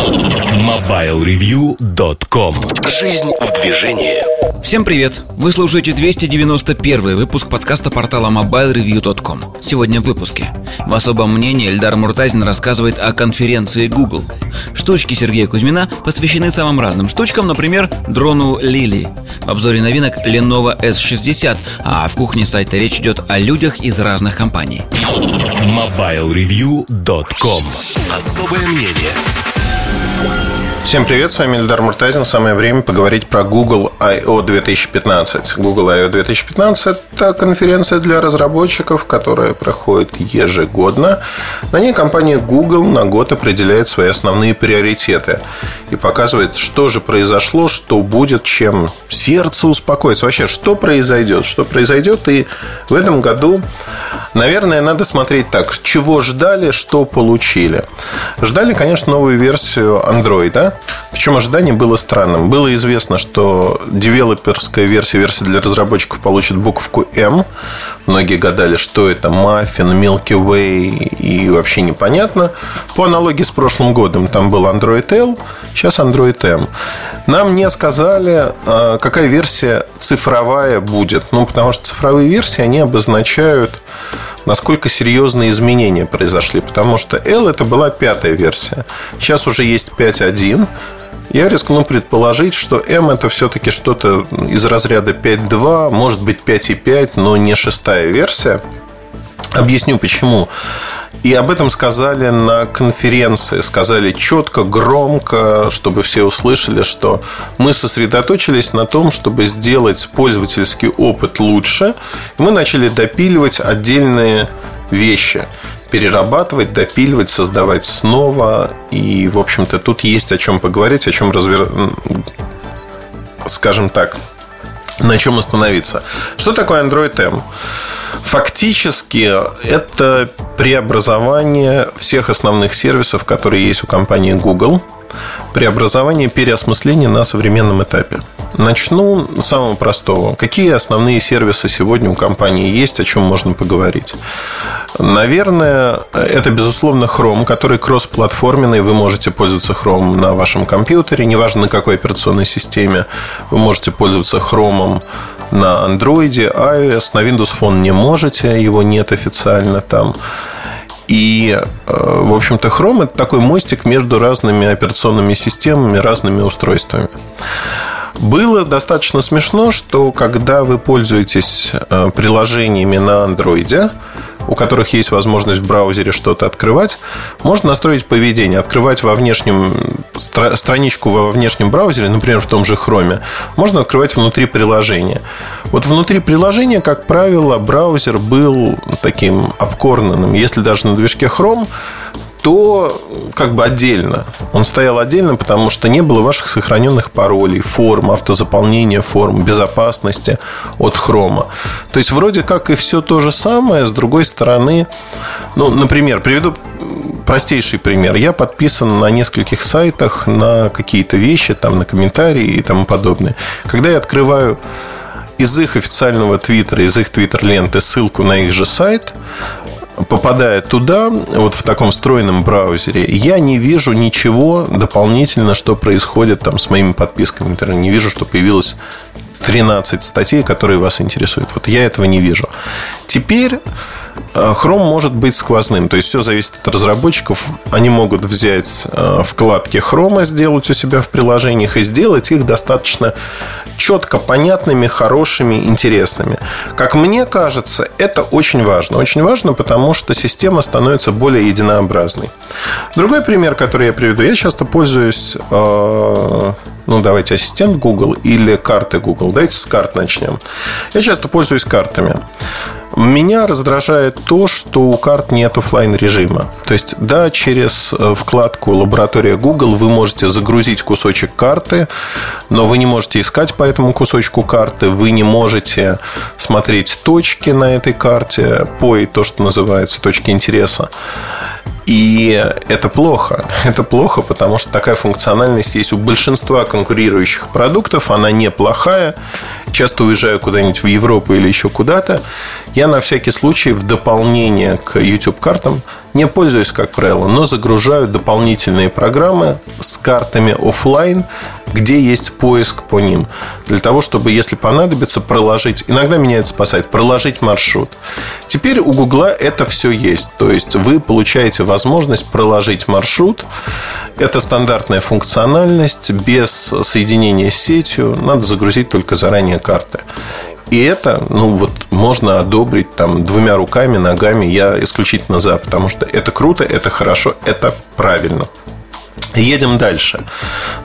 MobileReview.com Жизнь в движении. Всем привет! Вы слушаете 291 выпуск подкаста портала MobileReview.com Сегодня в выпуске. В особом мнении Эльдар Муртазин рассказывает о конференции Google. Штучки Сергея Кузьмина посвящены самым разным штучкам, например, дрону Лили. В обзоре новинок Lenovo S60 А в кухне сайта речь идет о людях из разных компаний. MobileReview.com Особое мнение Bye. Всем привет, с вами Эльдар Муртазин. Самое время поговорить про Google I.O. 2015. Google I.O. 2015 – это конференция для разработчиков, которая проходит ежегодно. На ней компания Google на год определяет свои основные приоритеты и показывает, что же произошло, что будет, чем сердце успокоится. Вообще, что произойдет, что произойдет. И в этом году, наверное, надо смотреть так, чего ждали, что получили. Ждали, конечно, новую версию Android, Причем ожидание было странным. Было известно, что девелоперская версия, версия для разработчиков получит буковку М. Многие гадали, что это Маффин, Milky Way и вообще непонятно. По аналогии с прошлым годом там был Android L, сейчас Android M. Нам не сказали, а, какая версия цифровая будет. Ну, потому что цифровые версии, они обозначают насколько серьезные изменения произошли. Потому что L это была пятая версия. Сейчас уже есть 5.1. Я рискну предположить, что M это все-таки что-то из разряда 5.2, может быть 5.5, но не шестая версия. Объясню почему. И об этом сказали на конференции, сказали четко, громко, чтобы все услышали, что мы сосредоточились на том, чтобы сделать пользовательский опыт лучше. Мы начали допиливать отдельные вещи перерабатывать, допиливать, создавать снова. И, в общем-то, тут есть о чем поговорить, о чем развер... скажем так, на чем остановиться. Что такое Android M? Фактически это преобразование всех основных сервисов, которые есть у компании Google. Преобразование, переосмысление на современном этапе. Начну с самого простого. Какие основные сервисы сегодня у компании есть, о чем можно поговорить? Наверное, это, безусловно, Chrome, который кроссплатформенный. Вы можете пользоваться Chrome на вашем компьютере, неважно на какой операционной системе. Вы можете пользоваться Chrome на Android, iOS, на Windows Phone не можете, его нет официально там. И, э, в общем-то, Chrome – это такой мостик между разными операционными системами, разными устройствами. Было достаточно смешно, что когда вы пользуетесь э, приложениями на андроиде, у которых есть возможность в браузере что-то открывать, можно настроить поведение, открывать во внешнем стра- страничку во внешнем браузере, например, в том же Chrome, можно открывать внутри приложения. Вот внутри приложения, как правило, браузер был таким обкорнанным. Если даже на движке Chrome то как бы отдельно. Он стоял отдельно, потому что не было ваших сохраненных паролей, форм, автозаполнения форм, безопасности от хрома. То есть, вроде как и все то же самое, с другой стороны, ну, например, приведу простейший пример. Я подписан на нескольких сайтах на какие-то вещи, там, на комментарии и тому подобное. Когда я открываю из их официального твиттера, из их твиттер-ленты ссылку на их же сайт, попадая туда, вот в таком встроенном браузере, я не вижу ничего дополнительно, что происходит там с моими подписками. Не вижу, что появилось 13 статей, которые вас интересуют. Вот я этого не вижу. Теперь Chrome может быть сквозным. То есть все зависит от разработчиков. Они могут взять э, вкладки Chrome, сделать у себя в приложениях и сделать их достаточно четко понятными, хорошими, интересными. Как мне кажется, это очень важно. Очень важно, потому что система становится более единообразной. Другой пример, который я приведу. Я часто пользуюсь э, ну, давайте ассистент Google или карты Google. Давайте с карт начнем. Я часто пользуюсь картами. Меня раздражает то, что у карт нет офлайн режима. То есть, да, через э, вкладку «Лаборатория Google» вы можете загрузить кусочек карты, но вы не можете искать по этому кусочку карты, вы не можете смотреть точки на этой карте, по то, что называется, точки интереса. И это плохо. Это плохо, потому что такая функциональность есть у большинства конкурирующих продуктов. Она неплохая. Часто уезжаю куда-нибудь в Европу или еще куда-то. Я на всякий случай в дополнение к YouTube-картам не пользуюсь, как правило, но загружаю дополнительные программы с картами офлайн, где есть поиск по ним. Для того, чтобы, если понадобится, проложить, иногда меня это спасает, проложить маршрут. Теперь у Гугла это все есть. То есть вы получаете возможность проложить маршрут. Это стандартная функциональность без соединения с сетью. Надо загрузить только заранее карты. И это, ну вот, можно одобрить там двумя руками, ногами. Я исключительно за, потому что это круто, это хорошо, это правильно. Едем дальше.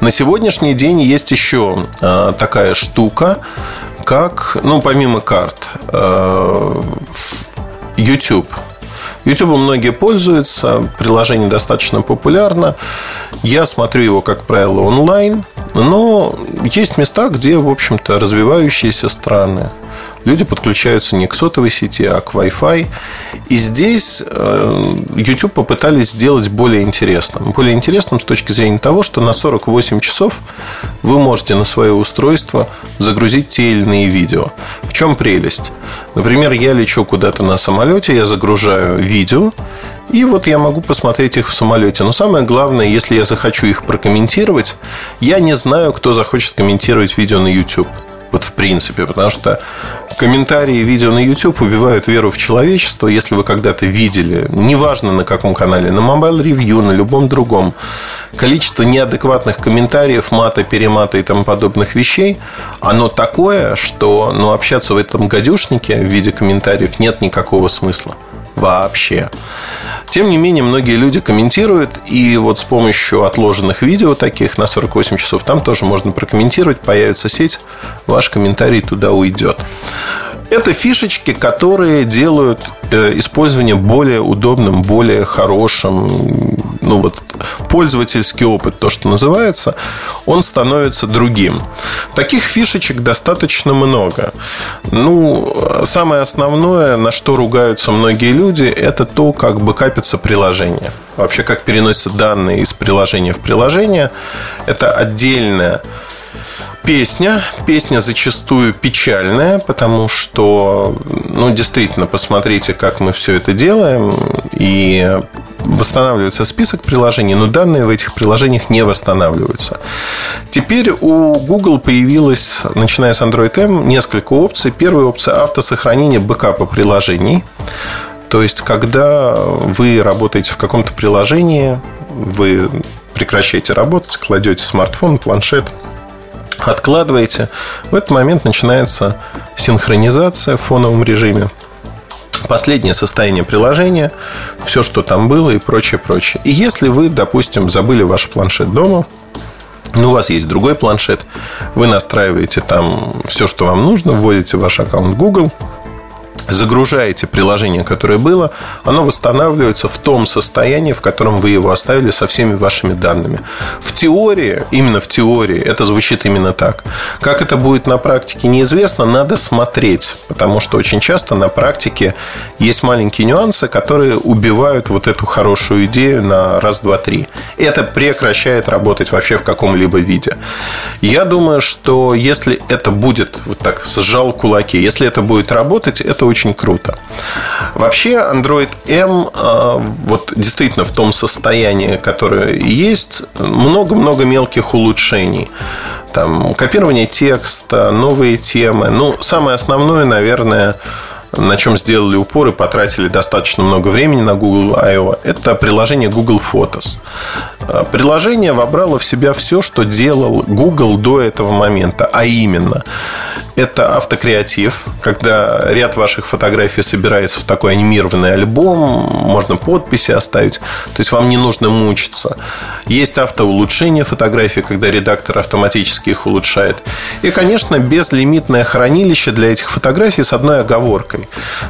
На сегодняшний день есть еще э, такая штука, как, ну, помимо карт, э, YouTube. YouTube многие пользуются, приложение достаточно популярно. Я смотрю его, как правило, онлайн, но есть места, где, в общем-то, развивающиеся страны. Люди подключаются не к сотовой сети, а к Wi-Fi. И здесь э, YouTube попытались сделать более интересным. Более интересным с точки зрения того, что на 48 часов вы можете на свое устройство загрузить те или иные видео. В чем прелесть? Например, я лечу куда-то на самолете, я загружаю видео, и вот я могу посмотреть их в самолете. Но самое главное, если я захочу их прокомментировать, я не знаю, кто захочет комментировать видео на YouTube. Вот в принципе, потому что комментарии видео на YouTube убивают веру в человечество. Если вы когда-то видели, неважно на каком канале, на Mobile Review, на любом другом, количество неадекватных комментариев, мата, перемата и тому подобных вещей, оно такое, что ну, общаться в этом гадюшнике в виде комментариев нет никакого смысла вообще. Тем не менее, многие люди комментируют, и вот с помощью отложенных видео таких на 48 часов там тоже можно прокомментировать, появится сеть, ваш комментарий туда уйдет. Это фишечки, которые делают э, использование более удобным, более хорошим. Ну вот пользовательский опыт, то, что называется, он становится другим. Таких фишечек достаточно много. Ну, самое основное, на что ругаются многие люди, это то, как бэкапится приложение. Вообще, как переносятся данные из приложения в приложение. Это отдельная песня. Песня зачастую печальная, потому что, ну, действительно, посмотрите, как мы все это делаем. И восстанавливается список приложений, но данные в этих приложениях не восстанавливаются. Теперь у Google появилось, начиная с Android M, несколько опций. Первая опция – автосохранение бэкапа приложений. То есть, когда вы работаете в каком-то приложении, вы прекращаете работать, кладете смартфон, планшет – откладываете. В этот момент начинается синхронизация в фоновом режиме. Последнее состояние приложения, все, что там было и прочее, прочее. И если вы, допустим, забыли ваш планшет дома, ну, у вас есть другой планшет, вы настраиваете там все, что вам нужно, вводите ваш аккаунт Google – загружаете приложение, которое было, оно восстанавливается в том состоянии, в котором вы его оставили со всеми вашими данными. В теории, именно в теории, это звучит именно так. Как это будет на практике, неизвестно, надо смотреть, потому что очень часто на практике есть маленькие нюансы, которые убивают вот эту хорошую идею на раз, два, три. Это прекращает работать вообще в каком-либо виде. Я думаю, что если это будет, вот так сжал кулаки, если это будет работать, это очень очень круто. Вообще, Android M а, вот действительно в том состоянии, которое есть, много-много мелких улучшений. Там копирование текста, новые темы. Ну, самое основное, наверное, на чем сделали упор и потратили достаточно много времени на Google I.O., это приложение Google Photos. А, приложение вобрало в себя все, что делал Google до этого момента, а именно это автокреатив, когда ряд ваших фотографий собирается в такой анимированный альбом, можно подписи оставить, то есть вам не нужно мучиться. Есть автоулучшение фотографий, когда редактор автоматически их улучшает. И, конечно, безлимитное хранилище для этих фотографий с одной оговоркой.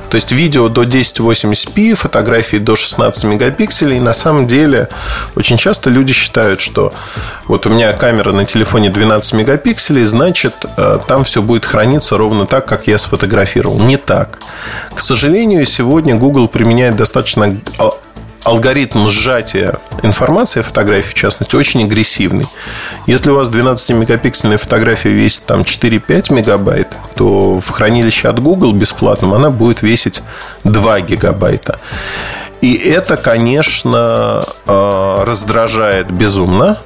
То есть видео до 1080p, фотографии до 16 мегапикселей. На самом деле, очень часто люди считают, что вот у меня камера на телефоне 12 мегапикселей, значит, э, там все будет храниться ровно так, как я сфотографировал. Не так. К сожалению, сегодня Google применяет достаточно алгоритм сжатия информации, фотографии в частности, очень агрессивный. Если у вас 12-мегапиксельная фотография весит там 4-5 мегабайт, то в хранилище от Google бесплатном она будет весить 2 гигабайта. И это, конечно, э, раздражает безумно,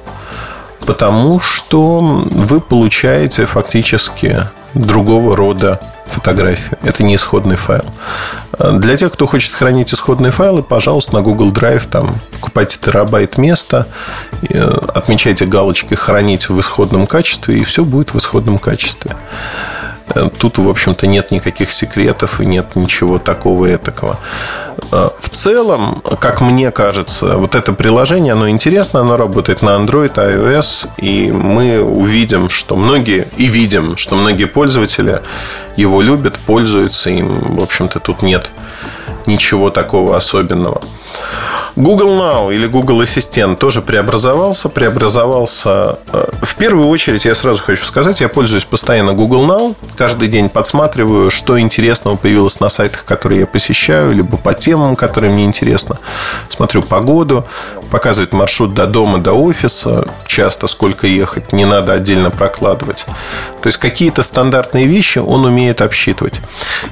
потому что вы получаете фактически другого рода фотографию. Это не исходный файл. Для тех, кто хочет хранить исходные файлы, пожалуйста, на Google Drive там покупайте терабайт места, э, отмечайте галочкой «Хранить в исходном качестве», и все будет в исходном качестве. Э, тут, в общем-то, нет никаких секретов и нет ничего такого и такого. Э, в целом, как мне кажется, вот это приложение, оно интересно, оно работает на Android, iOS, и мы увидим, что многие, и видим, что многие пользователи его любят, пользуются им. В общем-то, тут нет ничего такого особенного. Google Now или Google Ассистент тоже преобразовался. Преобразовался... Э, в первую очередь, я сразу хочу сказать, я пользуюсь постоянно Google Now. Каждый день подсматриваю, что интересного появилось на сайтах, которые я посещаю, либо по темам, которые мне интересны. Смотрю погоду, показывает маршрут до дома, до офиса, часто сколько ехать, не надо отдельно прокладывать. То есть какие-то стандартные вещи он умеет обсчитывать.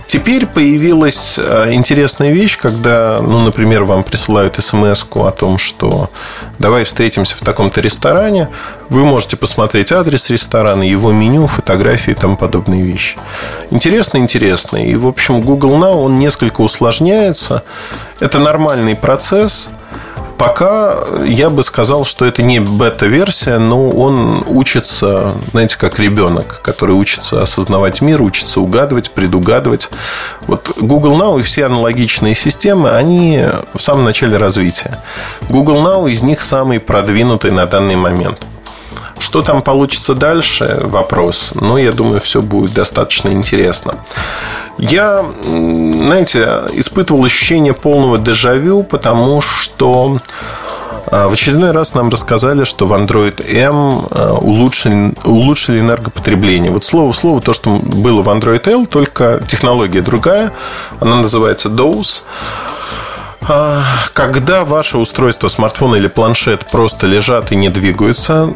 Теперь появилась э, интересная вещь, когда, ну, например, вам присылают смс о том, что давай встретимся в таком-то ресторане, вы можете посмотреть адрес ресторана, его меню, фотографии и тому подобные вещи. Интересно, интересно. И, в общем, Google Now, он несколько усложняется. Это нормальный процесс. Пока я бы сказал, что это не бета-версия, но он учится, знаете, как ребенок, который учится осознавать мир, учится угадывать, предугадывать. Вот Google Now и все аналогичные системы, они в самом начале развития. Google Now из них самый продвинутый на данный момент. Что там получится дальше? Вопрос. Но я думаю, все будет достаточно интересно. Я, знаете, испытывал ощущение полного дежавю, потому что а, в очередной раз нам рассказали, что в Android M а, улучшили, улучшили энергопотребление. Вот слово в слово то, что было в Android L, только технология другая. Она называется DOS. А, когда ваше устройство, смартфон или планшет просто лежат и не двигаются,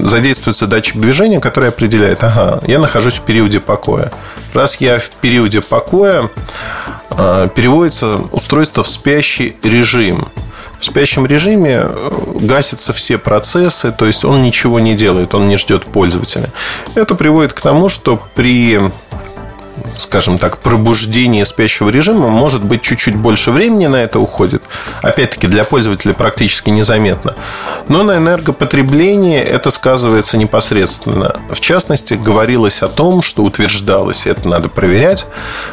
задействуется датчик движения, который определяет, ага, я нахожусь в периоде покоя. Раз я в периоде покоя, а, переводится устройство в спящий режим. В спящем режиме э, гасятся все процессы, то есть он ничего не делает, он не ждет пользователя. Это приводит к тому, что при скажем так, пробуждение спящего режима, может быть, чуть-чуть больше времени на это уходит. Опять-таки, для пользователя практически незаметно. Но на энергопотреблении это сказывается непосредственно. В частности, говорилось о том, что утверждалось, это надо проверять,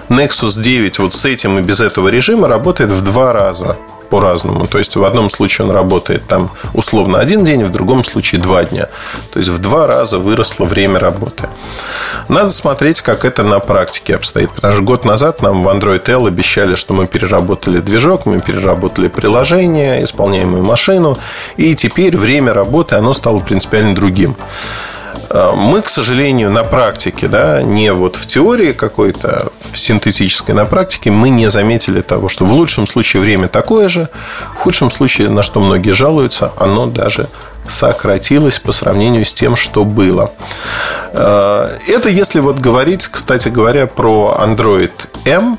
Nexus 9 вот с этим и без этого режима работает в два раза по-разному. То есть в одном случае он работает там условно один день, в другом случае два дня. То есть в два раза выросло время работы. Надо смотреть, как это на практике обстоит. Потому что год назад нам в Android L обещали, что мы переработали движок, мы переработали приложение, исполняемую машину, и теперь время работы оно стало принципиально другим. Мы, к сожалению, на практике, да, не вот в теории какой-то, в синтетической, на практике, мы не заметили того, что в лучшем случае время такое же, в худшем случае, на что многие жалуются, оно даже сократилось по сравнению с тем, что было. Э, это если вот говорить, кстати говоря, про Android M,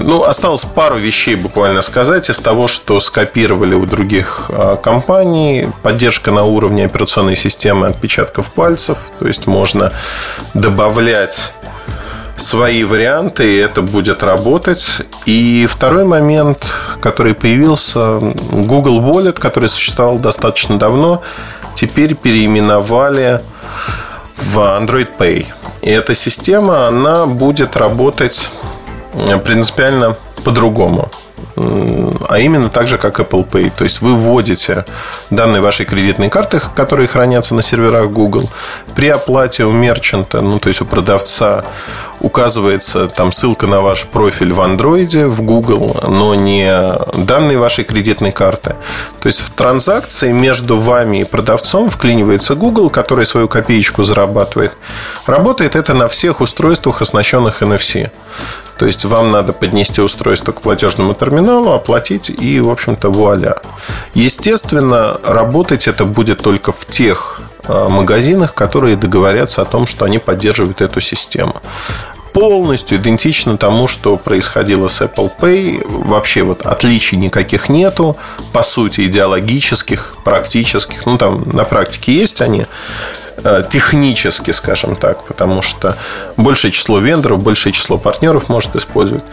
ну, осталось пару вещей буквально сказать из того, что скопировали у других а, компаний. Поддержка на уровне операционной системы отпечатков пальцев. То есть можно добавлять свои варианты, и это будет работать. И второй момент, который появился, Google Wallet, который существовал достаточно давно, теперь переименовали в Android Pay. И эта система, она будет работать принципиально по-другому. А именно так же, как Apple Pay. То есть вы вводите данные вашей кредитной карты, которые хранятся на серверах Google. При оплате у мерчанта, ну то есть у продавца, указывается там ссылка на ваш профиль в Андроиде, в Google, но не данные вашей кредитной карты. То есть в транзакции между вами и продавцом вклинивается Google, который свою копеечку зарабатывает. Работает это на всех устройствах, оснащенных NFC. То есть вам надо поднести устройство к платежному терминалу, оплатить и, в общем-то, вуаля. Естественно, работать это будет только в тех магазинах, которые договорятся о том, что они поддерживают эту систему полностью идентично тому, что происходило с Apple Pay. Вообще вот отличий никаких нету. По сути, идеологических, практических. Ну, там на практике есть они э, технически, скажем так, потому что большее число вендоров, большее число партнеров может использовать.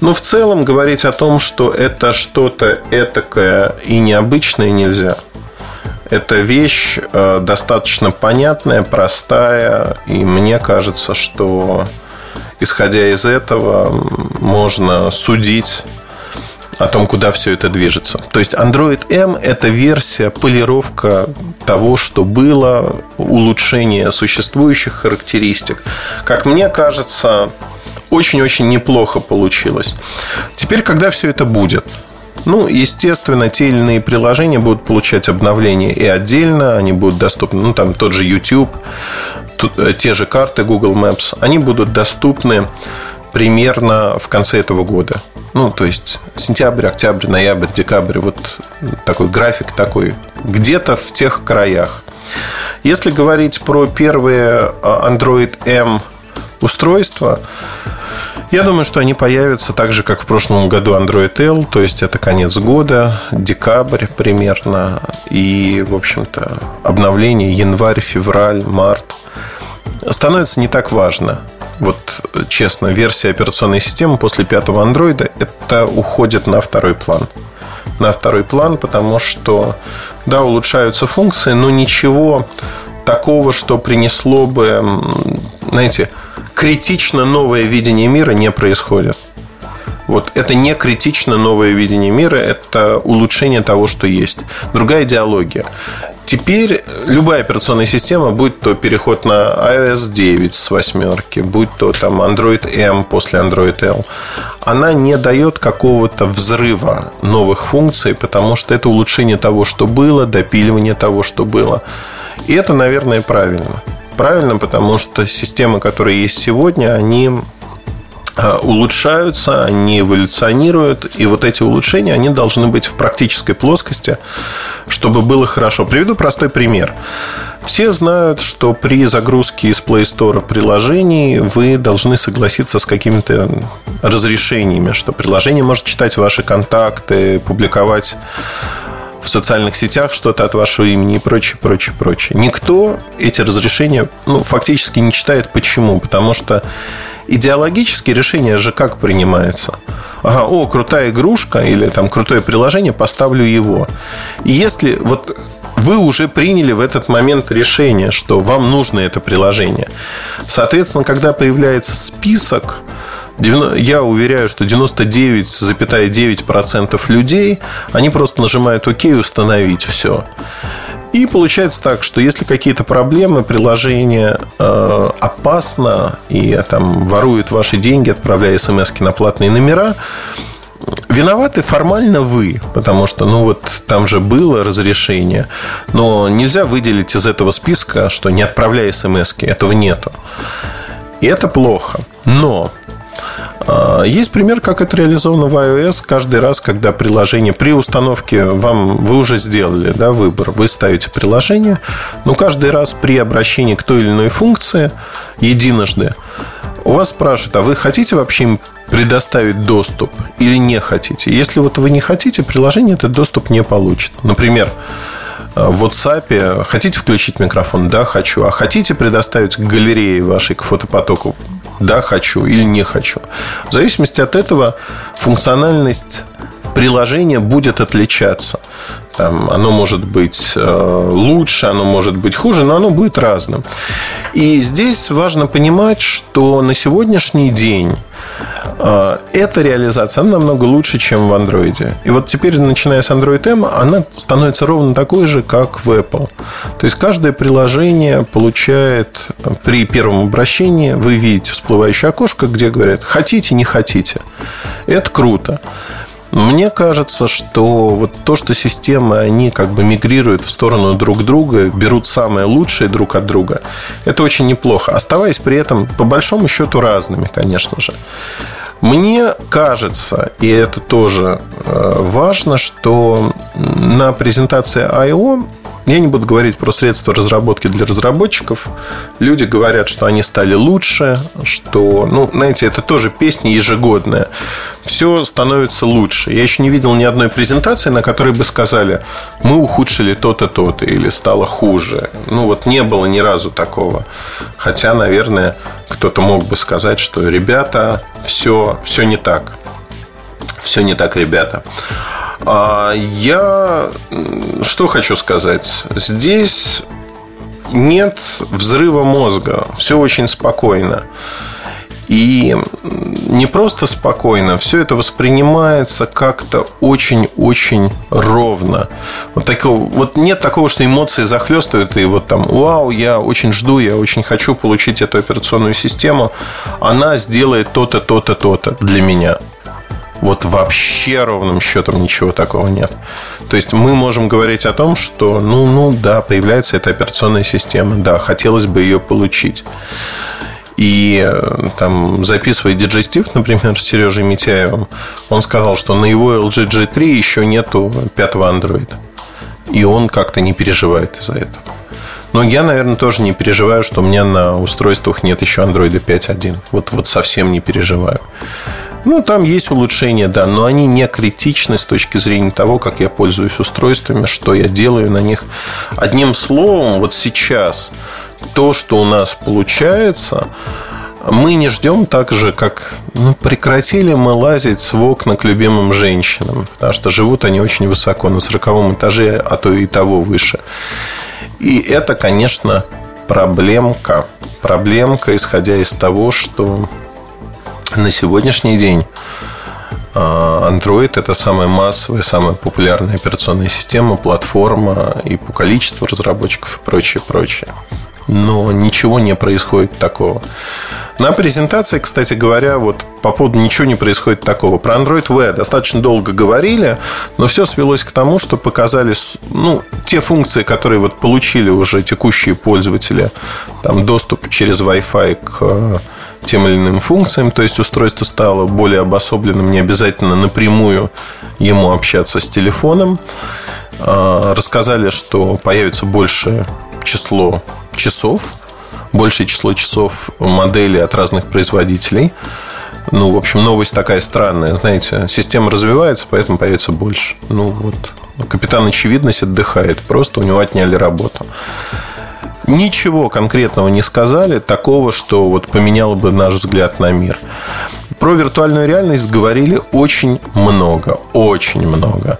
Но в целом говорить о том, что это что-то этакое и необычное нельзя. Это вещь э, достаточно понятная, простая, и мне кажется, что исходя из этого можно судить о том, куда все это движется. То есть Android M – это версия, полировка того, что было, улучшение существующих характеристик. Как мне кажется, очень-очень неплохо получилось. Теперь, когда все это будет? Ну, естественно, те или иные приложения будут получать обновления и отдельно, они будут доступны, ну, там тот же YouTube, Э, те же карты Google Maps, они будут доступны примерно в конце этого года. Ну, то есть сентябрь, октябрь, ноябрь, декабрь. Вот такой график такой. Где-то в тех краях. Если говорить про первые а, Android M устройства, я думаю, что они появятся так же, как в прошлом году Android L, то есть это конец года, декабрь примерно, и, в общем-то, обновление январь, февраль, март становится не так важно. Вот честно, версия операционной системы после пятого андроида это уходит на второй план. На второй план, потому что, да, улучшаются функции, но ничего такого, что принесло бы, знаете, критично новое видение мира не происходит. Вот это не критично новое видение мира, это улучшение того, что есть. Другая идеология. Теперь любая операционная система, будь то переход на iOS 9 с восьмерки, будь то там Android M после Android L, она не дает какого-то взрыва новых функций, потому что это улучшение того, что было, допиливание того, что было. И это, наверное, правильно. Правильно, потому что системы, которые есть сегодня, они Э, улучшаются, они эволюционируют, и вот эти улучшения, они должны быть в практической плоскости, чтобы было хорошо. Приведу простой пример. Все знают, что при загрузке из Play Store приложений вы должны согласиться с какими-то разрешениями, что приложение может читать ваши контакты, публиковать в социальных сетях что-то от вашего имени и прочее, прочее, прочее. Никто эти разрешения ну, фактически не читает. Почему? Потому что идеологические решения же как принимаются? Ага, о, крутая игрушка или там крутое приложение, поставлю его. И если вот вы уже приняли в этот момент решение, что вам нужно это приложение, соответственно, когда появляется список, я уверяю, что 99,9% людей, они просто нажимают ОК и установить все. И получается так, что если какие-то проблемы, приложение э, опасно и там ворует ваши деньги, отправляя смс на платные номера, Виноваты формально вы, потому что, ну вот, там же было разрешение, но нельзя выделить из этого списка, что не отправляй смс этого нету. И это плохо. Но есть пример, как это реализовано в iOS. Каждый раз, когда приложение при установке вам вы уже сделали да, выбор, вы ставите приложение, но каждый раз при обращении к той или иной функции единожды у вас спрашивают, а вы хотите вообще им предоставить доступ или не хотите? Если вот вы не хотите, приложение этот доступ не получит. Например, в WhatsApp хотите включить микрофон? Да, хочу. А хотите предоставить к галерее вашей, к фотопотоку? Да, хочу или не хочу. В зависимости от этого функциональность приложения будет отличаться. Там, оно может быть э, лучше, оно может быть хуже, но оно будет разным. И здесь важно понимать, что на сегодняшний день А, эта реализация, она намного лучше, чем в Android. И вот теперь, начиная с Android M, она становится ровно такой же, как в Apple. То есть, каждое приложение получает при первом обращении, вы видите всплывающее окошко, где говорят, хотите, не хотите. Это круто. Мне кажется, что вот то, что системы, они как бы мигрируют в сторону друг друга, берут самое лучшее друг от друга, это очень неплохо. Оставаясь при этом, по большому счету, разными, конечно же. Мне кажется, и это тоже э, важно, что на презентации I.O. Я не буду говорить про средства разработки для разработчиков. Люди говорят, что они стали лучше, что, ну, знаете, это тоже песня ежегодная. Все становится лучше. Я еще не видел ни одной презентации, на которой бы сказали, мы ухудшили то-то, то-то, или стало хуже. Ну, вот не было ни разу такого. Хотя, наверное, кто-то мог бы сказать, что ребята, все, все не так. Все не так, ребята. А я что хочу сказать? Здесь нет взрыва мозга. Все очень спокойно. И не просто спокойно, все это воспринимается как-то очень-очень ровно. Вот, такого, вот нет такого, что эмоции захлестывают, и вот там, вау, я очень жду, я очень хочу получить эту операционную систему. Она сделает то-то, то-то, то-то для меня. Вот вообще ровным счетом ничего такого нет. То есть мы можем говорить о том, что, ну, ну, да, появляется эта операционная система, да, хотелось бы ее получить. И э, там, записывая DJ например, с Сережей Митяевым, он сказал, что на его LG G3 еще нету пятого Android. И он как-то не переживает из-за этого. Но я, наверное, тоже не переживаю, что у меня на устройствах нет еще Android 5.1. Вот, вот совсем не переживаю. Ну, там есть улучшения, да, но они не критичны с точки зрения того, как я пользуюсь устройствами, что я делаю на них. Одним словом, вот сейчас то, что у нас получается, мы не ждем так же, как ну, прекратили мы лазить в окна к любимым женщинам, потому что живут они очень высоко, на сороковом этаже, а то и того выше. И это, конечно, проблемка. Проблемка, исходя из того, что на сегодняшний день а, Android это самая массовая, самая популярная операционная система, платформа и по количеству разработчиков и прочее, прочее. Но ничего не происходит такого. На презентации, кстати говоря, вот по поводу ничего не происходит такого. Про Android Wear достаточно долго говорили, но все свелось к тому, что показали ну, те функции, которые вот получили уже текущие пользователи. Там доступ через Wi-Fi к тем или иным функциям, то есть устройство стало более обособленным, не обязательно напрямую ему общаться с телефоном. А, рассказали, что появится большее число часов, большее число часов моделей от разных производителей. Ну, в общем, новость такая странная. Знаете, система развивается, поэтому появится больше. Ну, вот. Капитан Очевидность отдыхает. Просто у него отняли работу ничего конкретного не сказали, такого, что вот поменяло бы наш взгляд на мир. Про виртуальную реальность говорили очень много, очень много.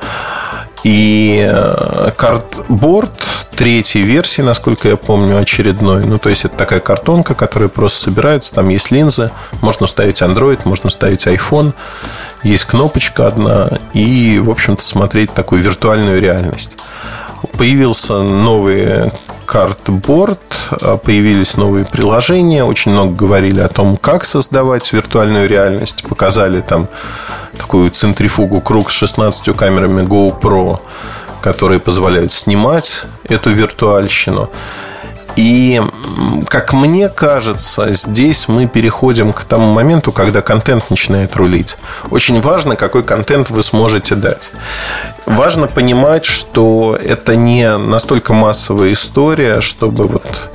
И э, картборд третьей версии, насколько я помню, очередной. Ну, то есть, это такая картонка, которая просто собирается. Там есть линзы. Можно ставить Android, можно ставить iPhone. Есть кнопочка одна. И, в общем-то, смотреть такую виртуальную реальность. Появился новый картборд, а, появились новые приложения, очень много говорили о том, как создавать виртуальную реальность, показали там такую центрифугу круг с 16 камерами GoPro, которые позволяют снимать эту виртуальщину. И, как мне кажется, здесь мы переходим к тому моменту, когда контент начинает рулить. Очень важно, какой контент вы сможете дать. Важно понимать, что это не настолько массовая история, чтобы вот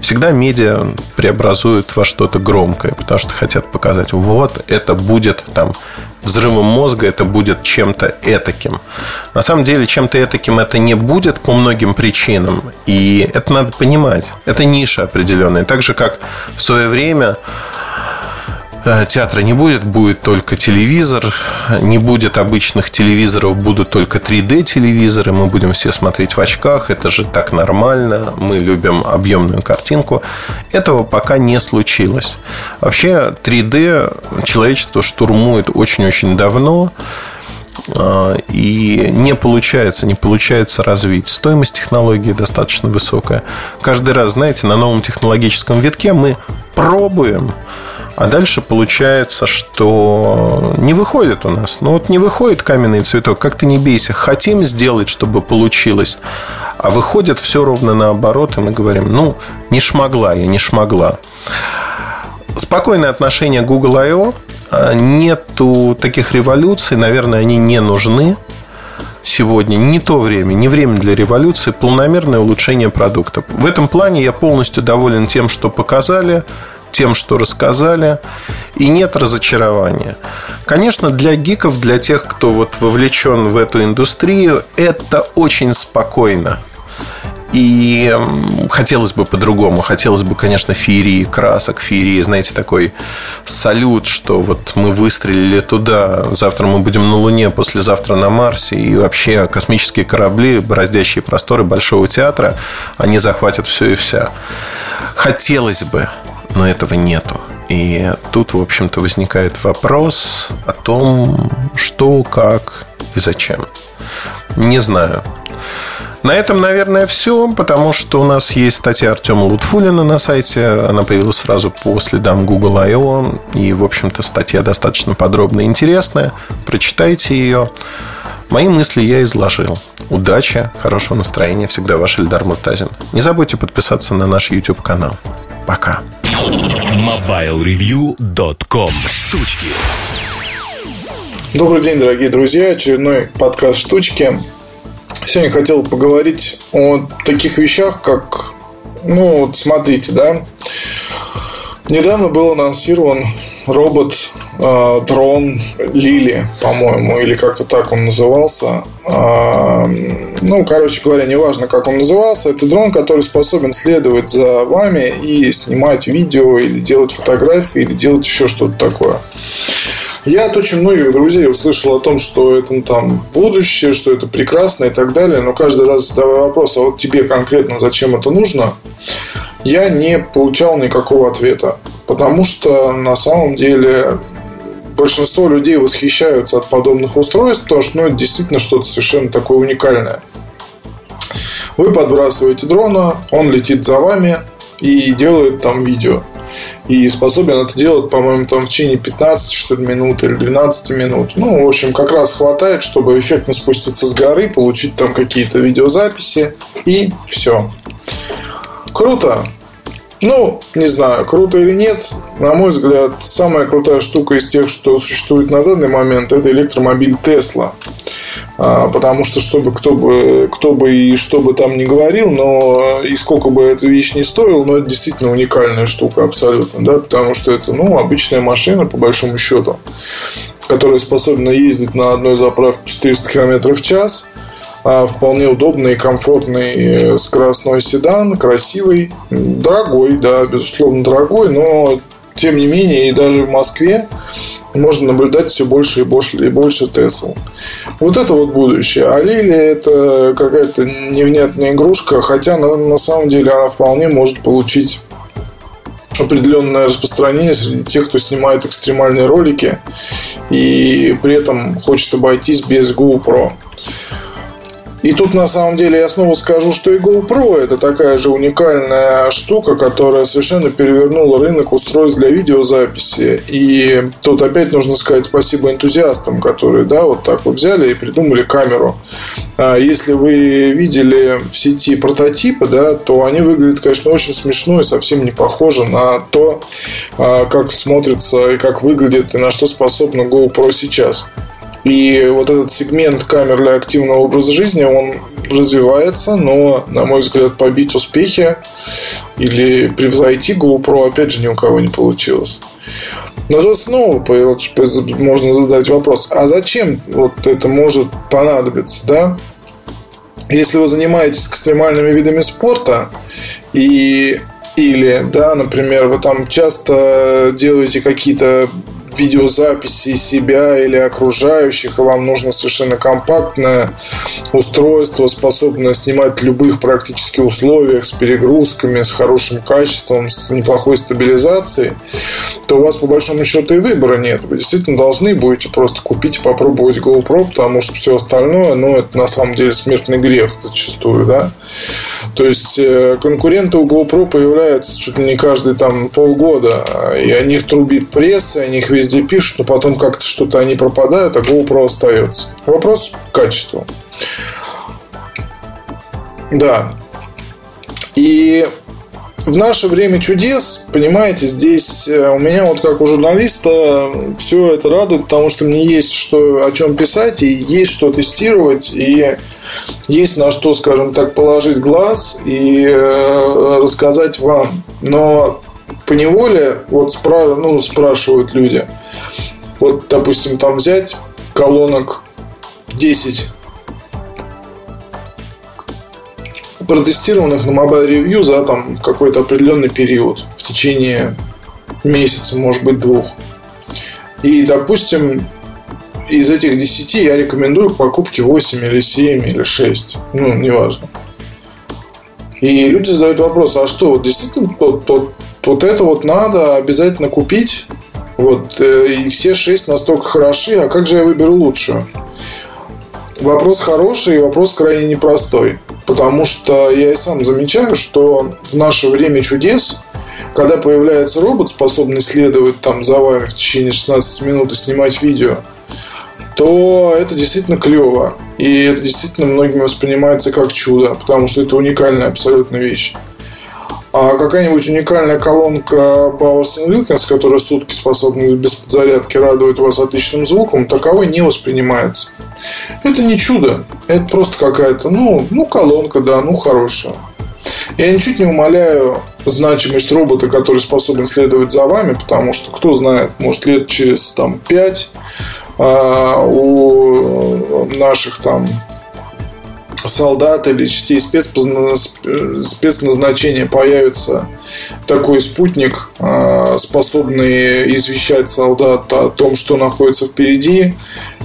всегда медиа преобразуют во что-то громкое, потому что хотят показать, вот это будет там взрывом мозга, это будет чем-то этаким. На самом деле, чем-то этаким это не будет по многим причинам. И это надо понимать. Это ниша определенная. Так же, как в свое время театра не будет, будет только телевизор. Не будет обычных телевизоров, будут только 3D-телевизоры. Мы будем все смотреть в очках. Это же так нормально. Мы любим объемную картинку. Этого пока не случилось. Вообще 3D человечество штурмует очень-очень давно. Э, и не получается, не получается развить. Стоимость технологии достаточно высокая. Каждый раз, знаете, на новом технологическом витке мы пробуем, а дальше получается, что не выходит у нас. Ну вот не выходит каменный цветок, как ты не бейся. Хотим сделать, чтобы получилось. А выходит все ровно наоборот, и мы говорим, ну, не шмогла я, не шмогла. Спокойное отношение Google I.O. А, нету таких революций, наверное, они не нужны сегодня не то время, не время для революции, полномерное улучшение продукта. В этом плане я полностью доволен тем, что показали тем, что рассказали, и нет разочарования. Конечно, для гиков, для тех, кто вот вовлечен в эту индустрию, это очень спокойно. И хотелось бы по-другому. Хотелось бы, конечно, феерии красок, феерии, знаете, такой салют, что вот мы выстрелили туда, завтра мы будем на Луне, послезавтра на Марсе. И вообще космические корабли, бороздящие просторы Большого театра, они захватят все и вся. Хотелось бы, но этого нету. И тут, в общем-то, возникает вопрос о том, что, как и зачем. Не знаю. На этом, наверное, все, потому что у нас есть статья Артема Лутфулина на сайте. Она появилась сразу после дам Google I.O. И, в общем-то, статья достаточно подробная и интересная. Прочитайте ее. Мои мысли я изложил. Удачи, хорошего настроения. Всегда ваш Эльдар Муртазин. Не забудьте подписаться на наш YouTube-канал. Пока. MobileReview.com Штучки Добрый день, дорогие друзья. Очередной подкаст «Штучки». Сегодня хотел поговорить о таких вещах, как... Ну, вот смотрите, да. Недавно был анонсирован робот э, дрон Лили, по-моему, или как-то так он назывался. Э, ну, короче говоря, неважно, как он назывался, это дрон, который способен следовать за вами и снимать видео, или делать фотографии, или делать еще что-то такое. Я от очень многих друзей услышал о том, что это ну, там будущее, что это прекрасно и так далее, но каждый раз задавая вопрос, а вот тебе конкретно зачем это нужно, я не получал никакого ответа. Потому что на самом деле большинство людей восхищаются от подобных устройств, потому что ну, это действительно что-то совершенно такое уникальное. Вы подбрасываете дрона, он летит за вами и делает там видео. И способен это делать, по-моему, там в течение 15 что ли, минут или 12 минут. Ну, в общем, как раз хватает, чтобы эффектно спуститься с горы, получить там какие-то видеозаписи и все. Круто. Ну, не знаю, круто или нет. На мой взгляд, самая крутая штука из тех, что существует на данный момент, это электромобиль Тесла. Потому что, чтобы кто бы, кто бы и что бы там ни говорил, но и сколько бы эта вещь не стоила, но это действительно уникальная штука абсолютно, да, потому что это, ну, обычная машина, по большому счету, которая способна ездить на одной заправке 400 км в час – а, вполне удобный, комфортный э, скоростной седан, красивый, дорогой, да, безусловно дорогой, но тем не менее и даже в Москве можно наблюдать все больше и больше и больше Тесл. Вот это вот будущее. А Лили это какая-то невнятная игрушка, хотя на, на самом деле она вполне может получить определенное распространение среди тех, кто снимает экстремальные ролики и при этом хочет обойтись без GoPro. И тут на самом деле я снова скажу, что и GoPro это такая же уникальная штука, которая совершенно перевернула рынок устройств для видеозаписи. И тут опять нужно сказать спасибо энтузиастам, которые, да, вот так вот взяли и придумали камеру. А если вы видели в сети прототипы, да, то они выглядят, конечно, очень смешно и совсем не похожи на то, а, как смотрится и как выглядит и на что способна GoPro сейчас. И вот этот сегмент камер для активного образа жизни, он развивается, но, на мой взгляд, побить успехи или превзойти GoPro, опять же, ни у кого не получилось. Но тут снова можно задать вопрос, а зачем вот это может понадобиться, да? Если вы занимаетесь экстремальными видами спорта и Или, да, например, вы там часто делаете какие-то видеозаписи себя или окружающих, и вам нужно совершенно компактное устройство, способное снимать в любых практически условиях, с перегрузками, с хорошим качеством, с неплохой стабилизацией, то у вас по большому счету и выбора нет. Вы действительно должны будете просто купить и попробовать GoPro, потому что все остальное, ну, это на самом деле смертный грех зачастую, да. То есть э, конкуренты у GoPro появляются чуть ли не каждые там полгода, и о них трубит пресса, о них везде везде пишут, но потом как-то что-то они пропадают, а GoPro остается. Вопрос качества. Да. И в наше время чудес, понимаете, здесь э, у меня вот как у журналиста все это радует, потому что мне есть что, о чем писать, и есть что тестировать, и есть на что, скажем так, положить глаз и э, рассказать вам. Но по неволе вот спра- ну, спрашивают люди. Вот, допустим, там взять колонок 10 протестированных на Mobile Review за там какой-то определенный период в течение месяца, может быть, двух. И, допустим, из этих 10 я рекомендую к покупке 8 или 7 или 6. Ну, неважно. И люди задают вопрос, а что, вот действительно тот, тот вот это вот надо обязательно купить. Вот, э, и все шесть настолько хороши, а как же я выберу лучшую? Вопрос хороший вопрос крайне непростой. Потому что я и сам замечаю, что в наше время чудес, когда появляется робот, способный следовать там за вами в течение 16 минут и снимать видео, то это действительно клево. И это действительно многими воспринимается как чудо, потому что это уникальная абсолютно вещь. А какая-нибудь уникальная колонка Bowers Wilkins, которая сутки способна без подзарядки радовать вас отличным звуком, таковой не воспринимается. Это не чудо. Это просто какая-то, ну, ну колонка, да, ну хорошая. Я ничуть не умоляю значимость робота, который способен следовать за вами, потому что, кто знает, может лет через там, 5 а, у наших там солдат или частей спецназначения появится такой спутник, а, способный извещать солдат о том, что находится впереди,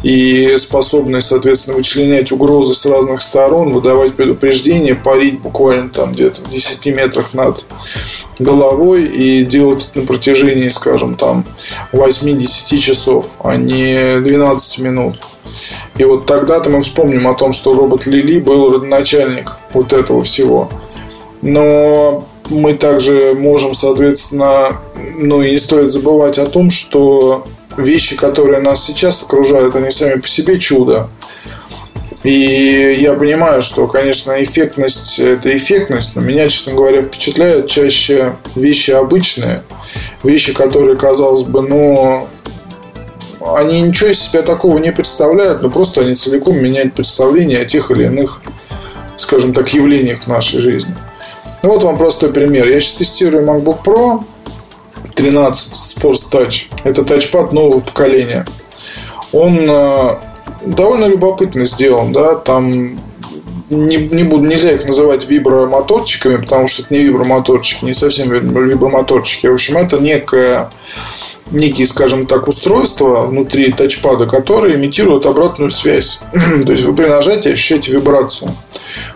и способный, соответственно, вычленять угрозы с разных сторон, выдавать предупреждения, парить буквально там где-то в 10 метрах над головой и делать это на протяжении, скажем, там 8-10 часов, а не 12 минут. И вот тогда-то мы вспомним о том, что робот Лили был родоначальник вот этого всего. Но мы также можем, соответственно, ну и не стоит забывать о том, что вещи, которые нас сейчас окружают, они сами по себе чудо. И я понимаю, что, конечно, эффектность – это эффектность, но меня, честно говоря, впечатляют чаще вещи обычные. Вещи, которые, казалось бы, ну, они ничего из себя такого не представляют, но просто они целиком меняют представление о тех или иных, скажем так, явлениях в нашей жизни. Ну, вот вам простой пример. Я сейчас тестирую MacBook Pro 13 с Force Touch. Это тачпад нового поколения. Он э, довольно любопытно сделан, да, там не, не буду, нельзя их называть вибромоторчиками, потому что это не вибромоторчики, не совсем вибромоторчики. В общем, это некая некие, скажем так, устройства внутри тачпада, которые имитируют обратную связь. То есть вы при нажатии ощущаете вибрацию.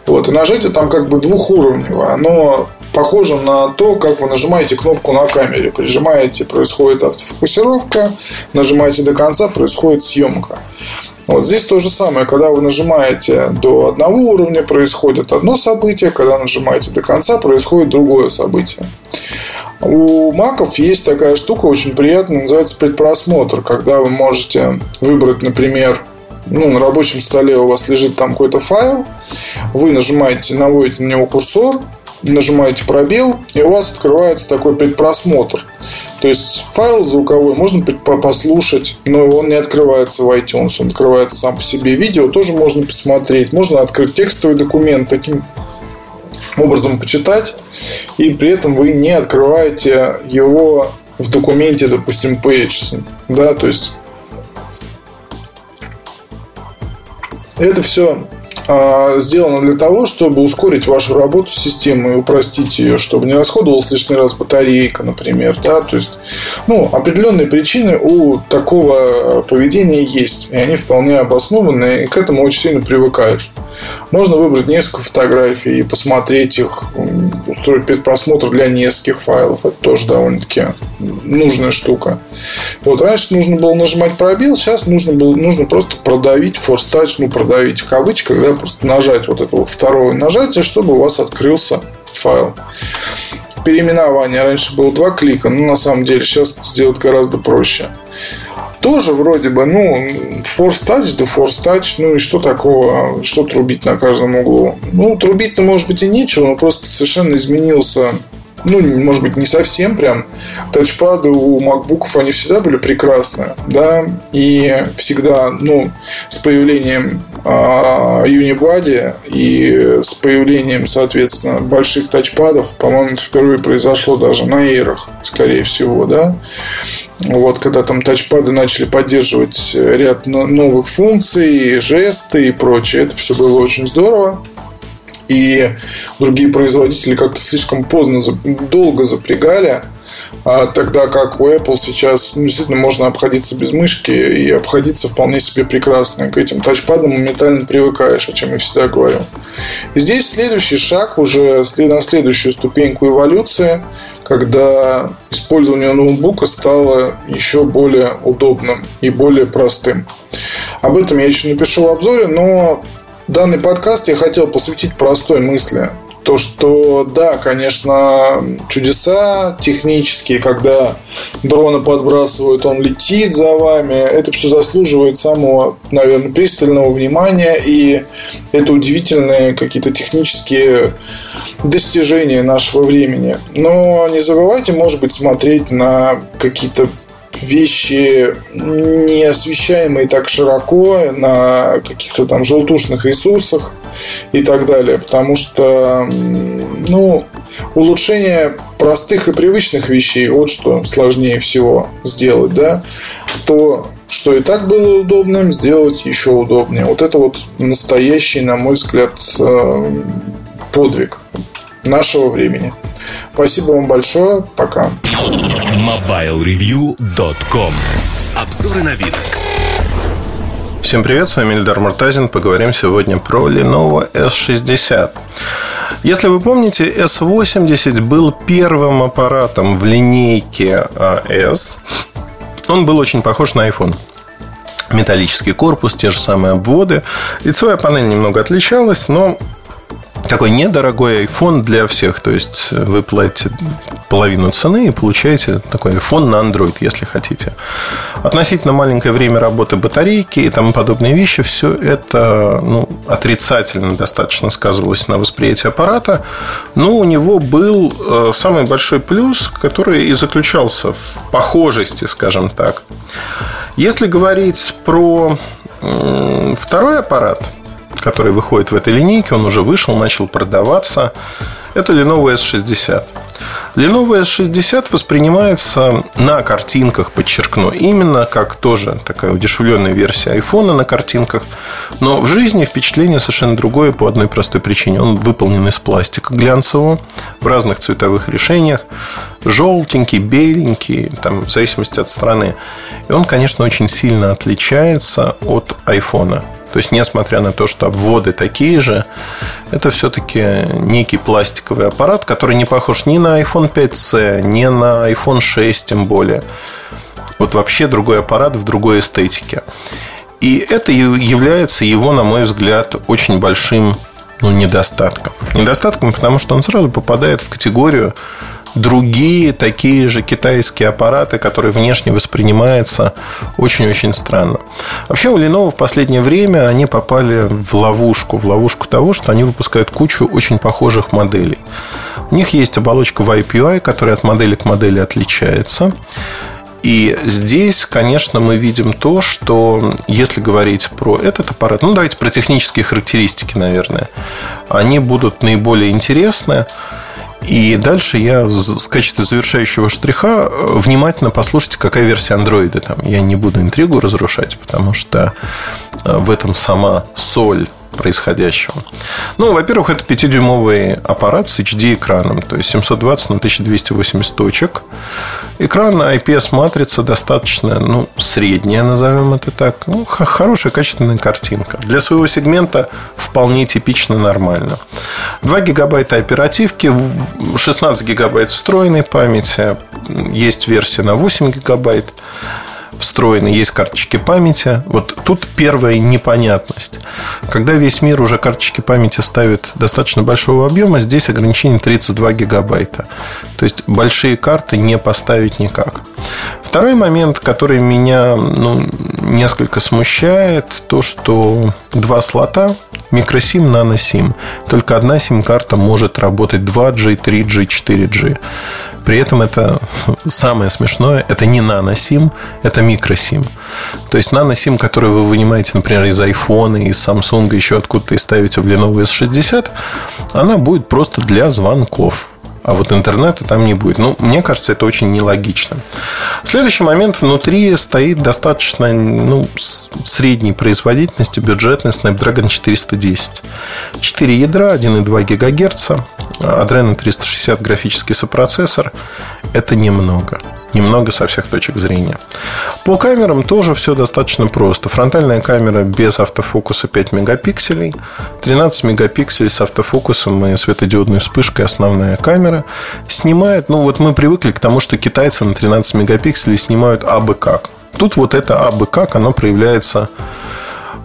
Вот. И нажатие там как бы двухуровневое. Оно похоже на то, как вы нажимаете кнопку на камере. Прижимаете, происходит автофокусировка, нажимаете до конца, происходит съемка. Вот здесь то же самое, когда вы нажимаете до одного уровня, происходит одно событие, когда нажимаете до конца, происходит другое событие. У маков есть такая штука очень приятная, называется предпросмотр, когда вы можете выбрать, например, ну, на рабочем столе у вас лежит там какой-то файл, вы нажимаете, наводите на него курсор, нажимаете пробел, и у вас открывается такой предпросмотр. То есть файл звуковой можно послушать, но он не открывается в iTunes, он открывается сам по себе. Видео тоже можно посмотреть, можно открыть текстовый документ таким образом почитать, и при этом вы не открываете его в документе, допустим, Pages. Да, то есть это все а, сделано для того, чтобы ускорить вашу работу с системой и упростить ее, чтобы не расходовалась лишний раз батарейка, например. Да? То есть, ну, определенные причины у такого поведения есть. И они вполне обоснованы, и к этому очень сильно привыкаешь. Можно выбрать несколько фотографий и посмотреть их, устроить предпросмотр для нескольких файлов. Это тоже довольно-таки нужная штука. Вот раньше нужно было нажимать пробел, сейчас нужно было нужно просто продавить force ну продавить в кавычках, да, просто нажать вот это вот второе нажатие, чтобы у вас открылся файл. Переименование раньше было два клика, но на самом деле сейчас сделать гораздо проще тоже вроде бы, ну, force touch, да force touch, ну и что такого, что трубить на каждом углу? Ну, трубить-то, может быть, и нечего, но просто совершенно изменился ну, может быть, не совсем прям. Тачпады у макбуков, они всегда были прекрасны, да, и всегда, ну, с появлением а, Unibody и с появлением, соответственно, больших тачпадов, по-моему, это впервые произошло даже на эйрах, скорее всего, да, вот, когда там тачпады начали поддерживать ряд новых функций, жесты и прочее, это все было очень здорово. И другие производители как-то слишком поздно, долго запрягали. А тогда как у Apple сейчас ну, действительно можно обходиться без мышки и обходиться вполне себе прекрасно. К этим тачпадам моментально привыкаешь, о чем я всегда говорю. И здесь следующий шаг уже на следующую ступеньку эволюции, когда использование ноутбука стало еще более удобным и более простым. Об этом я еще напишу в обзоре, но данный подкаст я хотел посвятить простой мысли то, что да, конечно, чудеса технические, когда дрона подбрасывают, он летит за вами, это все заслуживает самого, наверное, пристального внимания, и это удивительные какие-то технические достижения нашего времени. Но не забывайте, может быть, смотреть на какие-то вещи не освещаемые так широко на каких-то там желтушных ресурсах и так далее. Потому что, ну, улучшение простых и привычных вещей, вот что сложнее всего сделать, да, то, что и так было удобным, сделать еще удобнее. Вот это вот настоящий, на мой взгляд, э, подвиг нашего времени. Спасибо вам большое. Пока. MobileReview.com Обзоры на вид. Всем привет, с вами Ильдар Муртазин. Поговорим сегодня про Lenovo S60. Если вы помните, S80 был первым аппаратом в линейке S. Он был очень похож на iPhone металлический корпус, те же самые обводы. Лицевая панель немного отличалась, но такой недорогой iPhone для всех. То есть вы платите половину цены и получаете такой iPhone на Android, если хотите. Относительно маленькое время работы батарейки и тому подобные вещи, все это ну, отрицательно достаточно сказывалось на восприятии аппарата. Но у него был э, самый большой плюс, который и заключался в похожести, скажем так. Если говорить про второй аппарат – который выходит в этой линейке, он уже вышел, начал продаваться. Это Lenovo S60. Lenovo S60 воспринимается на картинках, подчеркну, именно как тоже такая удешевленная версия iPhone на картинках. Но в жизни впечатление совершенно другое по одной простой причине. Он выполнен из пластика глянцевого в разных цветовых решениях. Желтенький, беленький, там, в зависимости от страны. И он, конечно, очень сильно отличается от iPhone. То есть, несмотря на то, что обводы такие же, это все-таки некий пластиковый аппарат, который не похож ни на iPhone 5C, ни на iPhone 6 тем более. Вот вообще другой аппарат в другой эстетике. И это является его, на мой взгляд, очень большим ну, недостатком. Недостатком, потому что он сразу попадает в категорию другие такие же китайские аппараты, которые внешне воспринимаются очень-очень странно. Вообще у Lenovo в последнее время они попали в ловушку, в ловушку того, что они выпускают кучу очень похожих моделей. У них есть оболочка YPI, которая от модели к модели отличается. И здесь, конечно, мы видим то, что если говорить про этот аппарат, ну давайте про технические характеристики, наверное, они будут наиболее интересны. И дальше я в качестве завершающего штриха э, внимательно послушайте, какая версия андроида там. Я не буду интригу разрушать, потому что э, в этом сама соль происходящего. Ну, во-первых, это 5-дюймовый аппарат с HD-экраном, то есть 720 на 1280 точек. Экран IPS-матрица достаточно, ну, средняя, назовем это так. Ну, хорошая, качественная картинка. Для своего сегмента вполне типично нормально. 2 гигабайта оперативки, 16 гигабайт встроенной памяти, есть версия на 8 гигабайт встроены, есть карточки памяти. Вот тут первая непонятность. Когда весь мир уже карточки памяти ставит достаточно большого объема, здесь ограничение 32 гигабайта. То есть большие карты не поставить никак. Второй момент, который меня ну, несколько смущает, то, что два слота, микросим, наносим. Только одна сим-карта может работать 2G, 3G, 4G. При этом это самое смешное, это не наносим, это микросим. То есть наносим, который вы вынимаете, например, из iPhone, из Samsung, еще откуда-то и ставите в Lenovo S60, она будет просто для звонков а вот интернета там не будет. Ну, мне кажется, это очень нелогично. Следующий момент. Внутри стоит достаточно ну, средней производительности бюджетный Snapdragon 410. 4 ядра, 1,2 ГГц, Adreno 360 графический сопроцессор. Это немного немного со всех точек зрения. По камерам тоже все достаточно просто. Фронтальная камера без автофокуса 5 мегапикселей, 13 мегапикселей с автофокусом и светодиодной вспышкой основная камера. Снимает, ну вот мы привыкли к тому, что китайцы на 13 мегапикселей снимают абы как. Тут вот это абы как, оно проявляется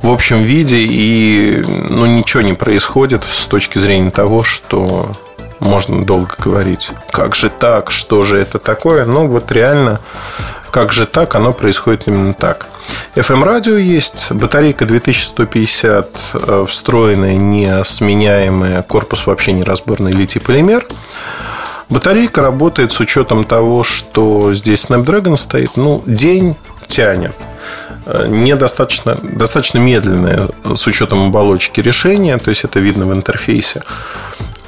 в общем виде, и ну, ничего не происходит с точки зрения того, что можно долго говорить. Как же так? Что же это такое? Ну, вот реально, как же так? Оно происходит именно так. FM-радио есть, батарейка 2150 э, встроенная, не сменяемая, корпус вообще не разборный литий-полимер. Батарейка работает с учетом того, что здесь Snapdragon стоит, ну, день тянет э, недостаточно достаточно медленное с учетом оболочки решения, то есть это видно в интерфейсе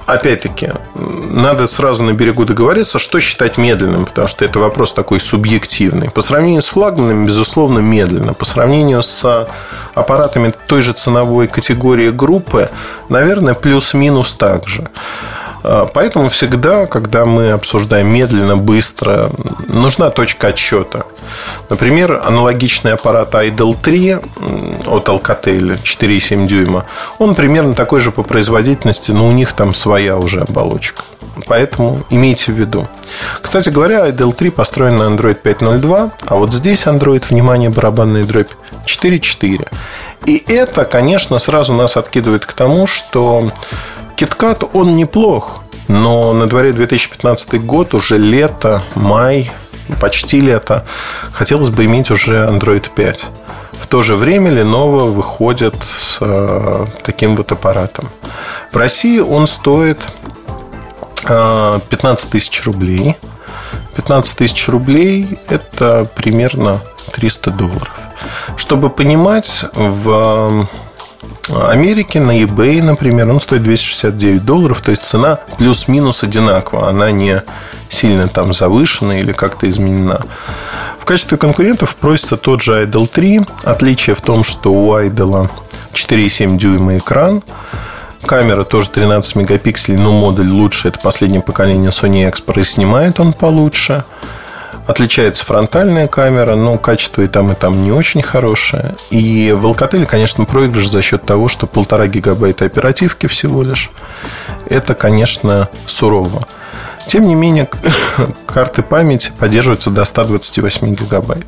опять-таки, надо сразу на берегу договориться, что считать медленным, потому что это вопрос такой субъективный. По сравнению с флагманами, безусловно, медленно. По сравнению с аппаратами той же ценовой категории группы, наверное, плюс-минус так же. А, поэтому всегда, когда мы обсуждаем медленно, быстро, нужна точка отсчета. Например, аналогичный аппарат Idol 3 от Alcatel 4,7 дюйма, он примерно такой же по производительности, но у них там своя уже оболочка. Поэтому имейте в виду. Кстати говоря, IDL 3 построен на Android 5.02, а вот здесь Android, внимание, барабанная дробь 4.4. И это, конечно, сразу нас откидывает к тому, что KitKat, он неплох, но на дворе 2015 год, уже лето, май, почти лето. Хотелось бы иметь уже Android 5. В то же время Lenovo выходит с э, таким вот аппаратом. В России он стоит 15 э, тысяч рублей. 15 тысяч рублей – это примерно 300 долларов. Чтобы понимать, в Америке на eBay, например, он стоит 269 долларов, то есть цена плюс-минус одинакова, она не сильно там завышена или как-то изменена. В качестве конкурентов просится тот же Idol 3. Отличие в том, что у Idol 4,7 дюйма экран, Камера тоже 13 мегапикселей, но модуль лучше. Это последнее поколение Sony Expert и снимает он получше. Отличается фронтальная камера, но качество и там, и там не очень хорошее. И в Alcatel, конечно, проигрыш за счет того, что полтора гигабайта оперативки всего лишь. Это, конечно, сурово. Тем не менее, карты памяти поддерживаются до 128 гигабайт.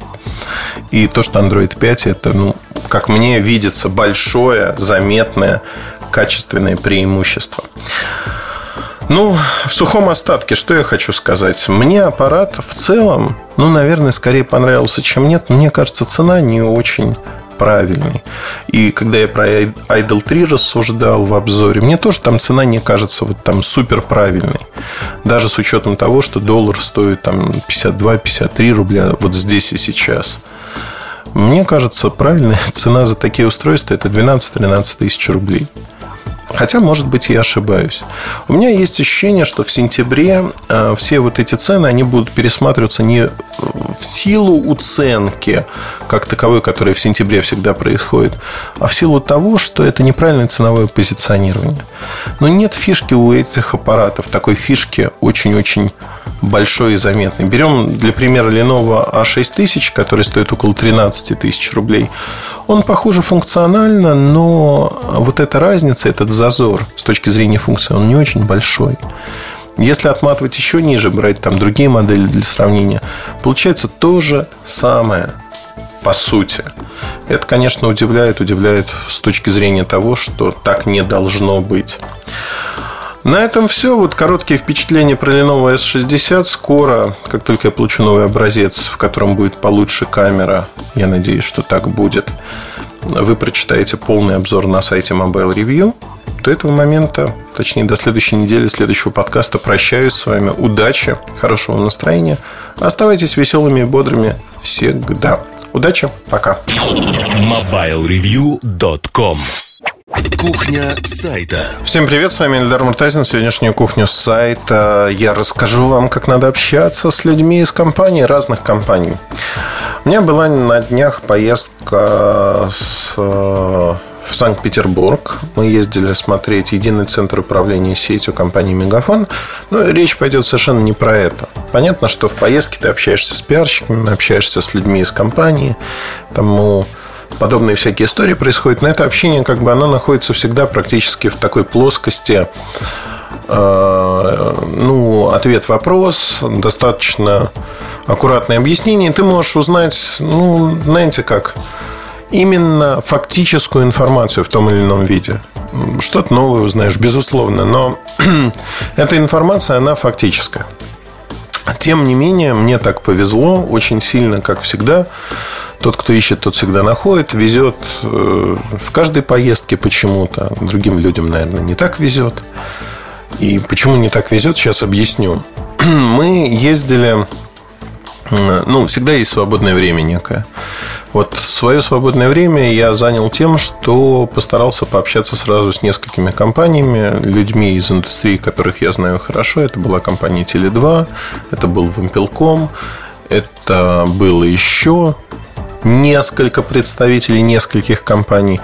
И то, что Android 5, это, ну, как мне видится, большое, заметное, качественное преимущество. Ну, в сухом остатке, что я хочу сказать. Мне аппарат в целом, ну, наверное, скорее понравился, чем нет. Мне кажется, цена не очень правильный. И когда я про Idol 3 рассуждал в обзоре, мне тоже там цена не кажется вот там супер правильной. Даже с учетом того, что доллар стоит там 52-53 рубля вот здесь и сейчас. Мне кажется, правильная цена за такие устройства это 12-13 тысяч рублей. Хотя, может быть, я ошибаюсь. У меня есть ощущение, что в сентябре э, все вот эти цены, они будут пересматриваться не в силу уценки, как таковой, которая в сентябре всегда происходит, а в силу того, что это неправильное ценовое позиционирование. Но нет фишки у этих аппаратов, такой фишки очень-очень большой и заметный. Берем для примера Lenovo A6000, который стоит около 13 тысяч рублей. Он похуже функционально, но вот эта разница, этот зазор с точки зрения функции, он не очень большой. Если отматывать еще ниже, брать там другие модели для сравнения, получается то же самое по сути. Это, конечно, удивляет, удивляет с точки зрения того, что так не должно быть. На этом все. Вот короткие впечатления про Lenovo S60. Скоро, как только я получу новый образец, в котором будет получше камера, я надеюсь, что так будет, вы прочитаете полный обзор на сайте Mobile Review. До этого момента, точнее до следующей недели, следующего подкаста прощаюсь с вами. Удачи, хорошего настроения. Оставайтесь веселыми и бодрыми всегда. Удачи, пока. MobileReview.com Кухня сайта. Всем привет, с вами Эльдар Муртазин. Сегодняшнюю кухню сайта я расскажу вам, как надо общаться с людьми из компаний, разных компаний. У меня была на днях поездка с, э, в Санкт-Петербург. Мы ездили смотреть единый центр управления сетью компании Мегафон. Но речь пойдет совершенно не про это. Понятно, что в поездке ты общаешься с пиарщиками, общаешься с людьми из компании. Тому подобные всякие истории происходят. Но это общение, как бы, оно находится всегда практически в такой плоскости э, ну, ответ-вопрос, достаточно аккуратное объяснение, ты можешь узнать, ну, знаете как, именно фактическую информацию в том или ином виде. Что-то новое узнаешь, безусловно, но эта информация, она фактическая. Тем не менее, мне так повезло очень сильно, как всегда. Тот, кто ищет, тот всегда находит. Везет э, в каждой поездке почему-то. Другим людям, наверное, не так везет. И почему не так везет, сейчас объясню. Мы ездили... Ну, всегда есть свободное время некое. Вот свое свободное время я занял тем, что постарался пообщаться сразу с несколькими компаниями, людьми из индустрии, которых я знаю хорошо. Это была компания Теле2, это был Вимпелком, это было еще несколько представителей нескольких компаний.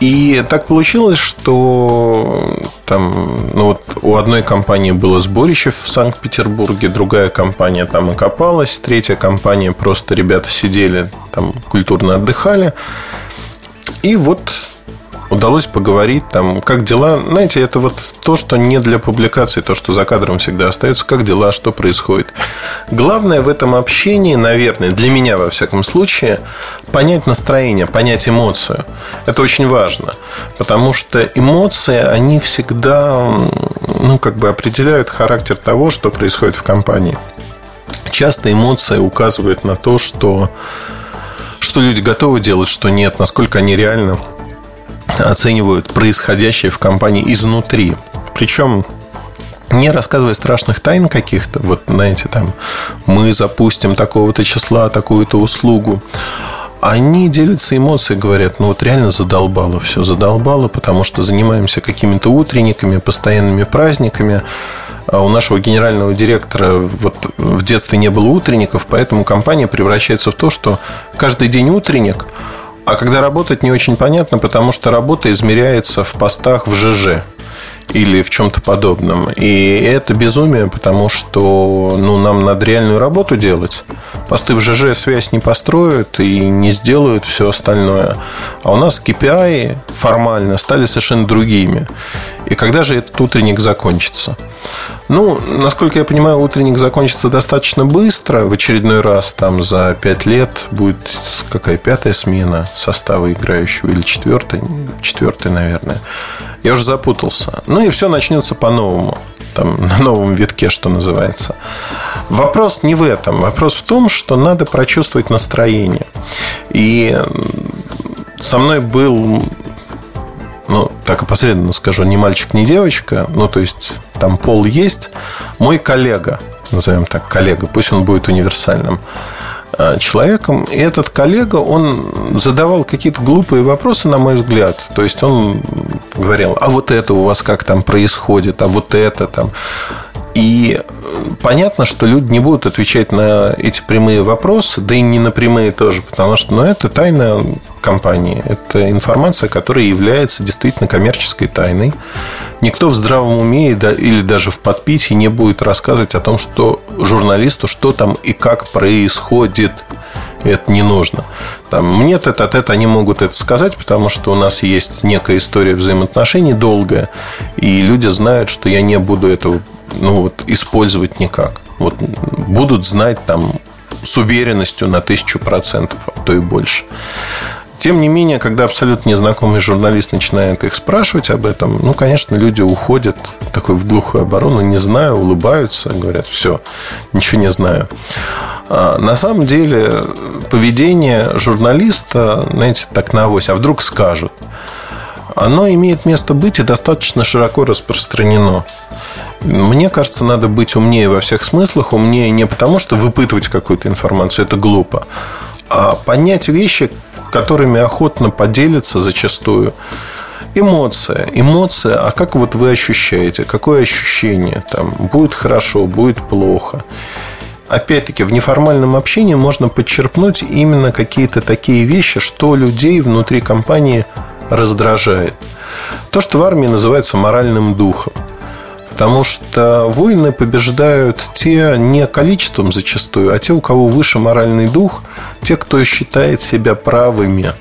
И так получилось, что там, ну вот у одной компании было сборище в Санкт-Петербурге, другая компания там окопалась, третья компания просто ребята сидели там культурно отдыхали. И вот удалось поговорить, там, как дела. Знаете, это вот то, что не для публикации, то, что за кадром всегда остается, как дела, что происходит. Главное в этом общении, наверное, для меня, во всяком случае, понять настроение, понять эмоцию. Это очень важно, потому что эмоции, они всегда, ну, как бы определяют характер того, что происходит в компании. Часто эмоции указывают на то, что что люди готовы делать, что нет, насколько они реально оценивают происходящее в компании изнутри. Причем не рассказывая страшных тайн каких-то, вот, знаете, там, мы запустим такого-то числа, такую-то услугу, они делятся эмоцией, говорят, ну вот реально задолбало все, задолбало, потому что занимаемся какими-то утренниками, постоянными праздниками. А у нашего генерального директора вот в детстве не было утренников, поэтому компания превращается в то, что каждый день утренник – а когда работать не очень понятно, потому что работа измеряется в постах в ЖЖ или в чем-то подобном. И это безумие, потому что ну, нам надо реальную работу делать. Посты в ЖЖ связь не построят и не сделают все остальное. А у нас KPI формально стали совершенно другими. И когда же этот утренник закончится? Ну, насколько я понимаю, утренник закончится достаточно быстро. В очередной раз там за пять лет будет какая пятая смена состава играющего или четвертая? Четвертая, наверное. Я уже запутался. Ну и все начнется по-новому. Там, на новом витке, что называется. Вопрос не в этом. Вопрос в том, что надо прочувствовать настроение. И со мной был ну, так опосредованно скажу, не мальчик, не девочка, ну, то есть там пол есть, мой коллега, назовем так, коллега, пусть он будет универсальным, э, человеком. И этот коллега, он задавал какие-то глупые вопросы, на мой взгляд. То есть он говорил, а вот это у вас как там происходит, а вот это там. И понятно, что люди не будут отвечать на эти прямые вопросы, да и не на прямые тоже, потому что ну, это тайна компании. Это информация, которая является действительно коммерческой тайной. Никто в здравом уме или даже в подпитии не будет рассказывать о том, что журналисту, что там и как происходит. Это не нужно. Там, мне тет от это они могут это сказать, потому что у нас есть некая история взаимоотношений долгая, и люди знают, что я не буду этого ну, вот, использовать никак. Вот будут знать там с уверенностью на тысячу процентов, а то и больше. Тем не менее, когда абсолютно незнакомый журналист начинает их спрашивать об этом, ну, конечно, люди уходят такой в глухую оборону, не знаю, улыбаются, говорят, все, ничего не знаю. А на самом деле, поведение журналиста, знаете, так на авось, а вдруг скажут, оно имеет место быть и достаточно широко распространено. Мне кажется, надо быть умнее во всех смыслах. Умнее не потому, что выпытывать какую-то информацию, это глупо, а понять вещи, которыми охотно поделиться зачастую. Эмоция. Эмоция, а как вот вы ощущаете? Какое ощущение? Там, будет хорошо, будет плохо. Опять-таки, в неформальном общении можно подчерпнуть именно какие-то такие вещи, что людей внутри компании раздражает. То, что в армии называется моральным духом. Потому что войны побеждают те не количеством зачастую, а те, у кого выше моральный дух, те, кто считает себя правыми.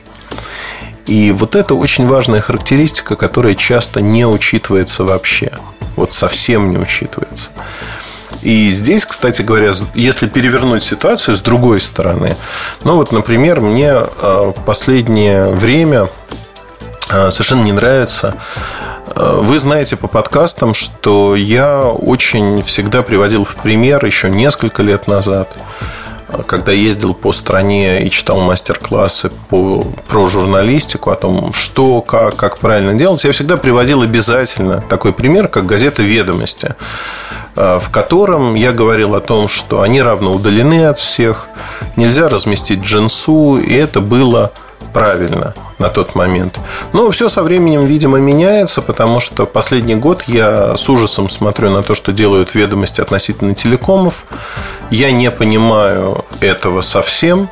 И вот это очень важная характеристика, которая часто не учитывается вообще. Вот совсем не учитывается. И здесь, кстати говоря, если перевернуть ситуацию с другой стороны, ну вот, например, мне э, последнее время совершенно не нравится. Вы знаете по подкастам, что я очень всегда приводил в пример еще несколько лет назад, когда ездил по стране и читал мастер-классы по, про журналистику, о том, что, как, как правильно делать, я всегда приводил обязательно такой пример, как газета «Ведомости», в котором я говорил о том, что они равно удалены от всех, нельзя разместить джинсу, и это было правильно на тот момент. Но все со временем, видимо, меняется, потому что последний год я с ужасом смотрю на то, что делают ведомости относительно телекомов. Я не понимаю этого совсем.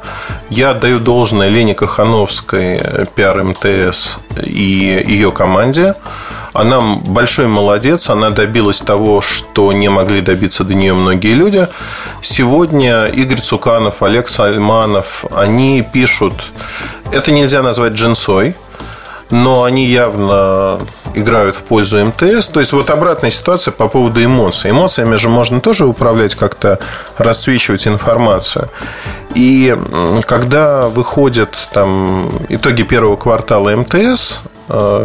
Я отдаю должное Лене Кахановской, пиар МТС и ее команде. Она большой молодец, она добилась того, что не могли добиться до нее многие люди. Сегодня Игорь Цуканов, Олег Сальманов, они пишут, это нельзя назвать джинсой, но они явно играют в пользу МТС. То есть вот обратная ситуация по поводу эмоций. Эмоциями же можно тоже управлять, как-то расцвечивать информацию. И когда выходят там итоги первого квартала МТС,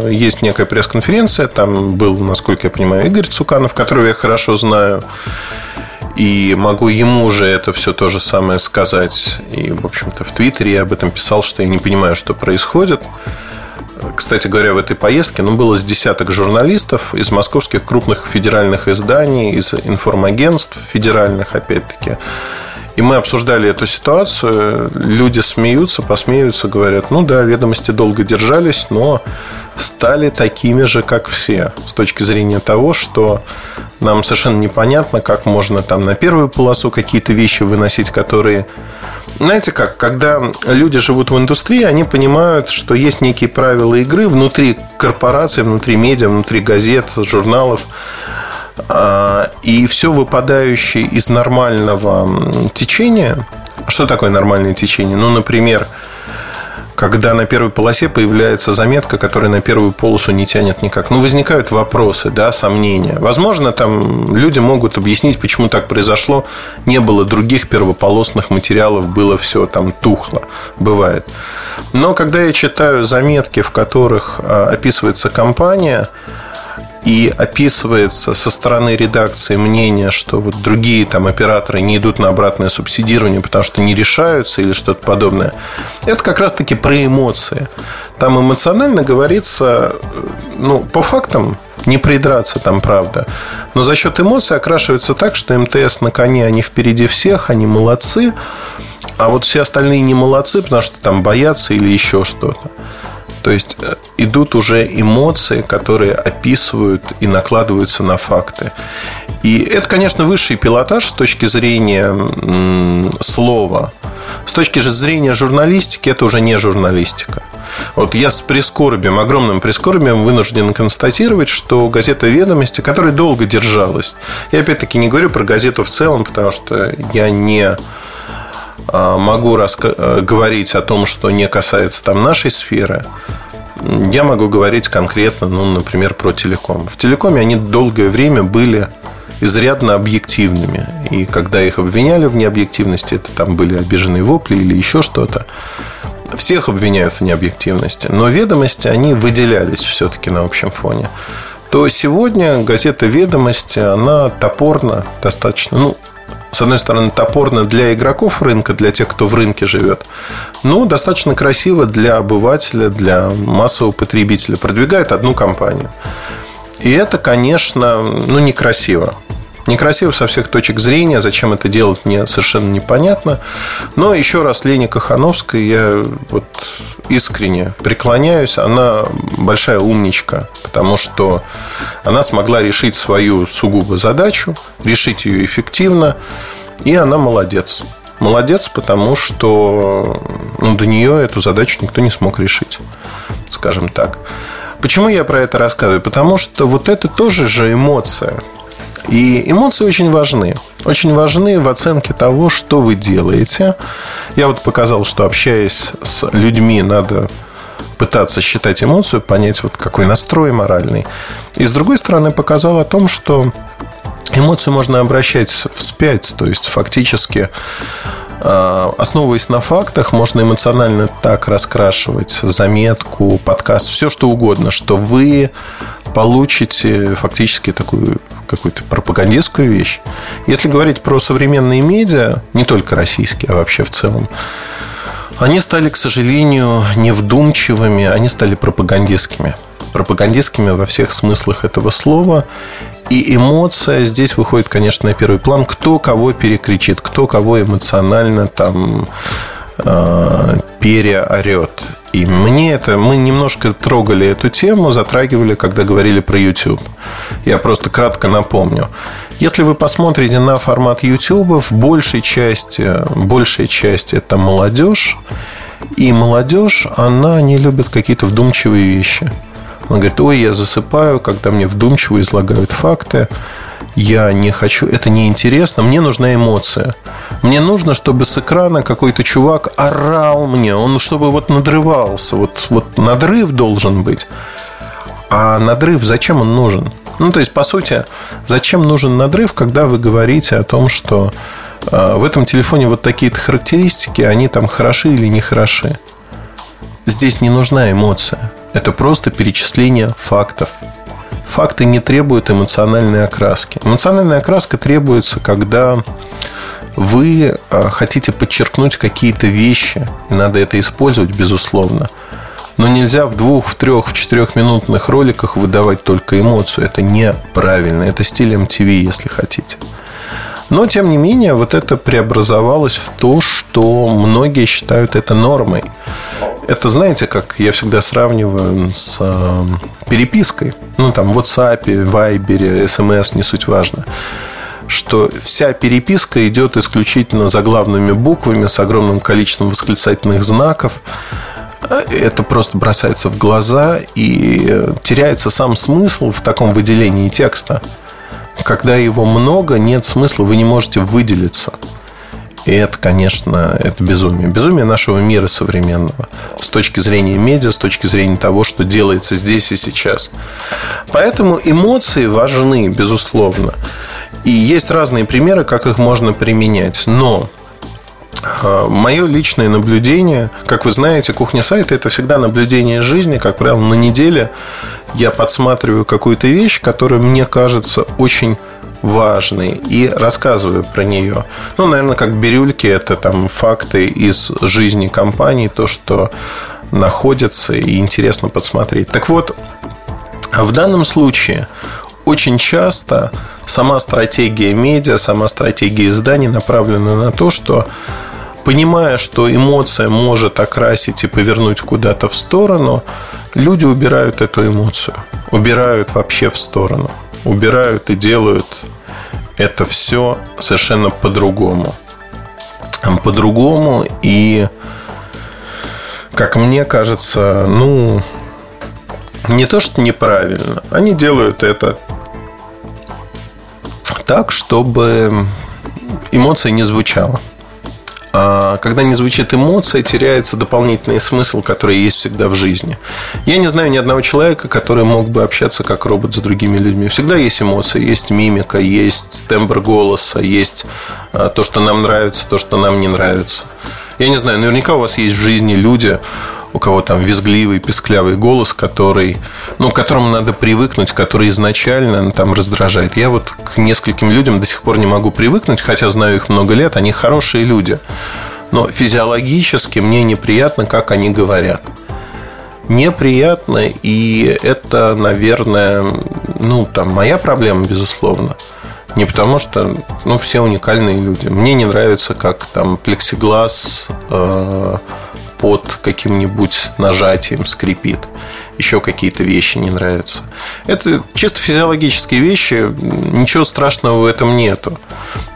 есть некая пресс-конференция, там был, насколько я понимаю, Игорь Цуканов, которого я хорошо знаю. И могу ему же это все то же самое сказать. И, в общем-то, в Твиттере я об этом писал, что я не понимаю, что происходит. Кстати говоря, в этой поездке ну, было с десяток журналистов из московских крупных федеральных изданий, из информагентств федеральных, опять-таки. И мы обсуждали эту ситуацию. Люди смеются, посмеются, говорят, ну да, ведомости долго держались, но стали такими же, как все. С точки зрения того, что нам совершенно непонятно, как можно там на первую полосу какие-то вещи выносить, которые... Знаете как, когда люди живут в индустрии, они понимают, что есть некие правила игры внутри корпорации, внутри медиа, внутри газет, журналов. А, и все выпадающее из нормального течения. Что такое нормальное течение? Ну, например, когда на первой полосе появляется заметка, которая на первую полосу не тянет никак. Ну, возникают вопросы, да, сомнения. Возможно, там люди могут объяснить, почему так произошло. Не было других первополосных материалов, было все там тухло. Бывает. Но когда я читаю заметки, в которых а, описывается компания, и описывается со стороны редакции мнение, что вот другие там операторы не идут на обратное субсидирование, потому что не решаются или что-то подобное. Это как раз-таки про эмоции. Там эмоционально говорится, ну, по фактам не придраться там, правда. Но за счет эмоций окрашивается так, что МТС на коне, они впереди всех, они молодцы. а вот все остальные не молодцы, потому что там боятся или еще что-то. То есть э, идут уже эмоции, которые описывают и накладываются на факты. И это, конечно, высший пилотаж с точки зрения слова. С точки зрения журналистики, это уже не журналистика. Вот я с прискорбием, огромным прискорбием вынужден констатировать, что газета «Ведомости», которая долго держалась, я опять-таки не говорю про газету в целом, потому что я не могу раска- э, говорить о том, что не касается там нашей сферы, я могу говорить конкретно, ну, например, про телеком. В телекоме они долгое время были изрядно объективными. И когда их обвиняли в необъективности, это там были обиженные вопли или еще что-то. Всех обвиняют в необъективности. Но ведомости, они выделялись все-таки на общем фоне. То сегодня газета «Ведомости», она топорно достаточно, ну, с одной стороны, топорно для игроков рынка, для тех, кто в рынке живет, но достаточно красиво для обывателя, для массового потребителя. Продвигает одну компанию. И это, конечно, ну, некрасиво. Некрасиво со всех точек зрения. Зачем это делать, мне совершенно непонятно. Но еще раз Лене Кахановской я вот искренне преклоняюсь. Она большая умничка, потому что она смогла решить свою сугубо задачу, решить ее эффективно, и она молодец. Молодец, потому что ну, до нее эту задачу никто не смог решить, скажем так. Почему я про это рассказываю? Потому что вот это тоже же эмоция. И эмоции очень важны. Очень важны в оценке того, что вы делаете. Я вот показал, что общаясь с людьми, надо пытаться считать эмоцию, понять, вот какой настрой моральный. И с другой стороны, показал о том, что эмоцию можно обращать вспять, то есть фактически основываясь на фактах, можно эмоционально так раскрашивать заметку, подкаст, все что угодно, что вы получите фактически такую какую-то пропагандистскую вещь. Если говорить про современные медиа, не только российские, а вообще в целом, они стали, к сожалению, невдумчивыми, они стали пропагандистскими. Пропагандистскими во всех смыслах этого слова. И эмоция здесь выходит, конечно, на первый план. Кто кого перекричит, кто кого эмоционально там э, переорет. И мне это... Мы немножко трогали эту тему, затрагивали, когда говорили про YouTube. Я просто кратко напомню. Если вы посмотрите на формат YouTube, в большей части, большей части это молодежь. И молодежь, она не любит какие-то вдумчивые вещи. Он говорит, ой, я засыпаю, когда мне вдумчиво излагают факты. Я не хочу, это неинтересно, мне нужна эмоция. Мне нужно, чтобы с экрана какой-то чувак орал мне, он чтобы вот надрывался, вот, вот надрыв должен быть. А надрыв зачем он нужен? Ну, то есть, по сути, зачем нужен надрыв, когда вы говорите о том, что э, в этом телефоне вот такие-то характеристики, они там хороши или не хороши? Здесь не нужна эмоция. Это просто перечисление фактов. Факты не требуют эмоциональной окраски. Эмоциональная окраска требуется, когда вы а, хотите подчеркнуть какие-то вещи, и надо это использовать, безусловно. Но нельзя в двух, в трех, в четырехминутных роликах выдавать только эмоцию. Это неправильно. Это стиль MTV, если хотите. Но, тем не менее, вот это преобразовалось в то, что многие считают это нормой. Это, знаете, как я всегда сравниваю с э, перепиской. Ну, там, в WhatsApp, Viber, SMS, не суть важно что вся переписка идет исключительно заглавными буквами с огромным количеством восклицательных знаков. Это просто бросается в глаза и теряется сам смысл в таком выделении текста. Когда его много, нет смысла, вы не можете выделиться. И это, конечно, это безумие. Безумие нашего мира современного. С точки зрения медиа, с точки зрения того, что делается здесь и сейчас. Поэтому эмоции важны, безусловно. И есть разные примеры, как их можно применять. Но а, Мое личное наблюдение, как вы знаете, кухня сайта это всегда наблюдение жизни. Как правило, на неделе я подсматриваю какую-то вещь, которая мне кажется очень важной и рассказываю про нее. Ну, наверное, как бирюльки, это там факты из жизни компании, то, что находится и интересно подсмотреть. Так вот, в данном случае очень часто сама стратегия медиа, сама стратегия изданий направлена на то, что понимая, что эмоция может окрасить и повернуть куда-то в сторону, люди убирают эту эмоцию. Убирают вообще в сторону. Убирают и делают это все совершенно по-другому. По-другому и, как мне кажется, ну, не то, что неправильно. Они делают это так, чтобы эмоция не звучала. А когда не звучит эмоция, теряется дополнительный смысл, который есть всегда в жизни. Я не знаю ни одного человека, который мог бы общаться как робот с другими людьми. Всегда есть эмоции, есть мимика, есть тембр голоса, есть а, то, что нам нравится, то, что нам не нравится. Я не знаю, наверняка у вас есть в жизни люди, у кого там визгливый, песклявый голос, который, ну, к которому надо привыкнуть, который изначально там раздражает. Я вот к нескольким людям до сих пор не могу привыкнуть, хотя знаю их много лет, они хорошие люди. Но физиологически мне неприятно, как они говорят. Неприятно, и это, наверное, ну, там, моя проблема, безусловно. Не потому что, ну, все уникальные люди. Мне не нравится, как там плексиглаз э, под каким-нибудь нажатием скрипит. Еще какие-то вещи не нравятся. Это чисто физиологические вещи, ничего страшного в этом нету.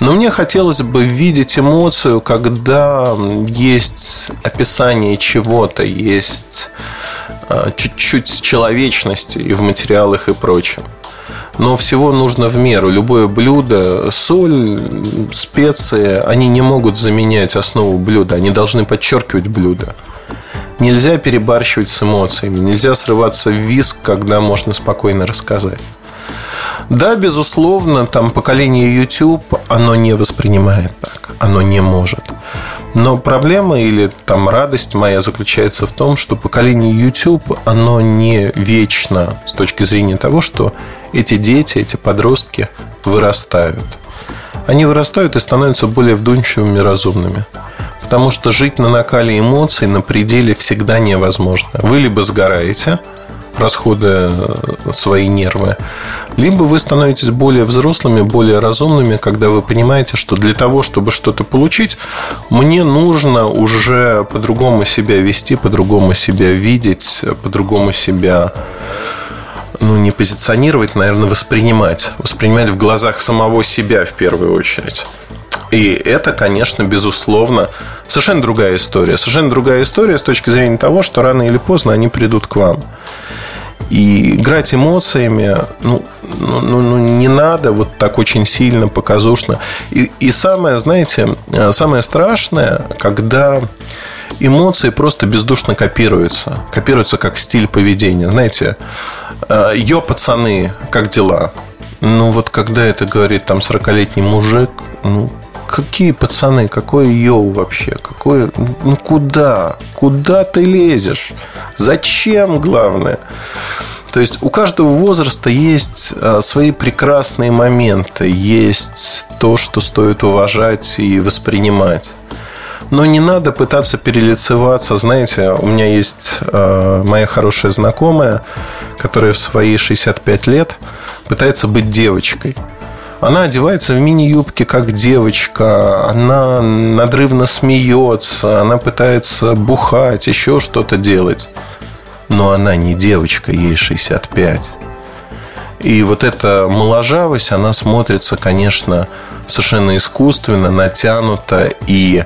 Но мне хотелось бы видеть эмоцию, когда есть описание чего-то, есть а, чуть-чуть человечности и в материалах и прочем но всего нужно в меру. Любое блюдо, соль, специи, они не могут заменять основу блюда, они должны подчеркивать блюдо. Нельзя перебарщивать с эмоциями, нельзя срываться в виск, когда можно спокойно рассказать. Да, безусловно, там поколение YouTube, оно не воспринимает так, оно не может. Но проблема или там радость моя заключается в том, что поколение YouTube, оно не вечно с точки зрения того, что эти дети, эти подростки вырастают. Они вырастают и становятся более вдумчивыми, разумными. Потому что жить на накале эмоций на пределе всегда невозможно. Вы либо сгораете, расходуя э, свои нервы, либо вы становитесь более взрослыми, более разумными, когда вы понимаете, что для того, чтобы что-то получить, мне нужно уже по-другому себя вести, по-другому себя видеть, по-другому себя ну, не позиционировать, наверное, воспринимать. Воспринимать в глазах самого себя в первую очередь. И это, конечно, безусловно, совершенно другая история. Совершенно другая история с точки зрения того, что рано или поздно они придут к вам. И играть эмоциями, ну, ну, ну, ну не надо вот так очень сильно, показушно. И, и самое, знаете, э, самое страшное, когда эмоции просто бездушно копируются. Копируются как стиль поведения. Знаете, Йо, пацаны, как дела? Ну, вот когда это говорит там 40-летний мужик, ну, какие пацаны, какое йоу вообще, какое, ну куда, куда ты лезешь, зачем, главное. То есть у каждого возраста есть э, свои прекрасные моменты, есть то, что стоит уважать и воспринимать. Но не надо пытаться перелицеваться. Знаете, у меня есть э, моя хорошая знакомая, которая в свои 65 лет пытается быть девочкой. Она одевается в мини-юбке, как девочка. Она надрывно смеется. Она пытается бухать, еще что-то делать. Но она не девочка, ей 65. И вот эта моложавость, она смотрится, конечно, совершенно искусственно, натянуто. И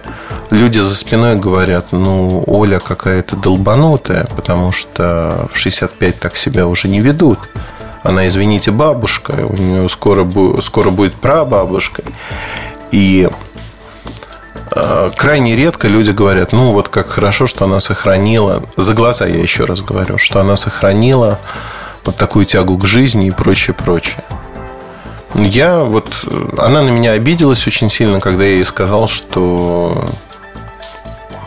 люди за спиной говорят, ну, Оля какая-то долбанутая, потому что в 65 так себя уже не ведут. Она, извините, бабушка, у нее скоро, скоро будет прабабушка. И э, крайне редко люди говорят, ну, вот как хорошо, что она сохранила, за глаза я еще раз говорю, что она сохранила вот такую тягу к жизни и прочее, прочее. Я вот... Она на меня обиделась очень сильно, когда я ей сказал, что...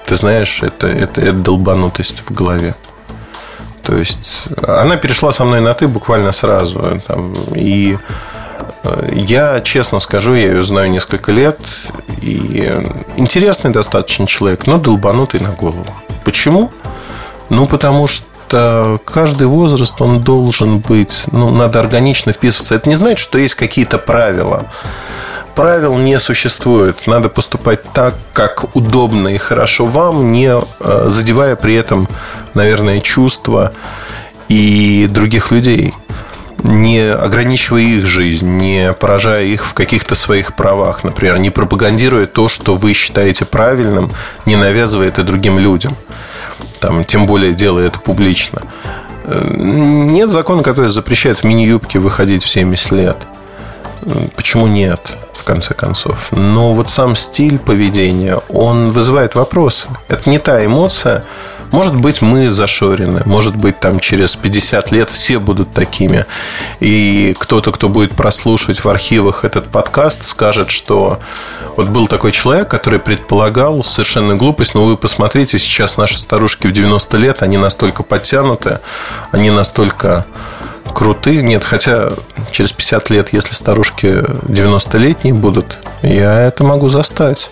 Ты знаешь, это, это, это долбанутость в голове. То есть она перешла со мной на ты буквально сразу. Там, и э, я, честно скажу, я ее знаю несколько лет. И интересный достаточно человек, но долбанутый на голову. Почему? Ну, потому что что каждый возраст, он должен быть, ну, надо органично вписываться. Это не значит, что есть какие-то правила. правил не существует. Надо поступать так, как удобно и хорошо вам, не э, задевая при этом, наверное, чувства и других людей не ограничивая их жизнь, не поражая их в каких-то своих правах, например, не пропагандируя то, что вы считаете правильным, не навязывая это другим людям, там, тем более делая это публично. Э, нет закона, который запрещает в мини-юбке выходить в 70 лет. Э, почему нет? в конце концов. Но вот сам стиль поведения, он вызывает вопросы. Это не та эмоция, может быть, мы зашорены. Может быть, там через 50 лет все будут такими. И кто-то, кто будет прослушивать в архивах этот подкаст, скажет, что вот был такой человек, который предполагал совершенно глупость, но вы посмотрите, сейчас наши старушки в 90 лет, они настолько подтянуты, они настолько крутые. Нет, хотя через 50 лет, если старушки 90-летние будут, я это могу застать.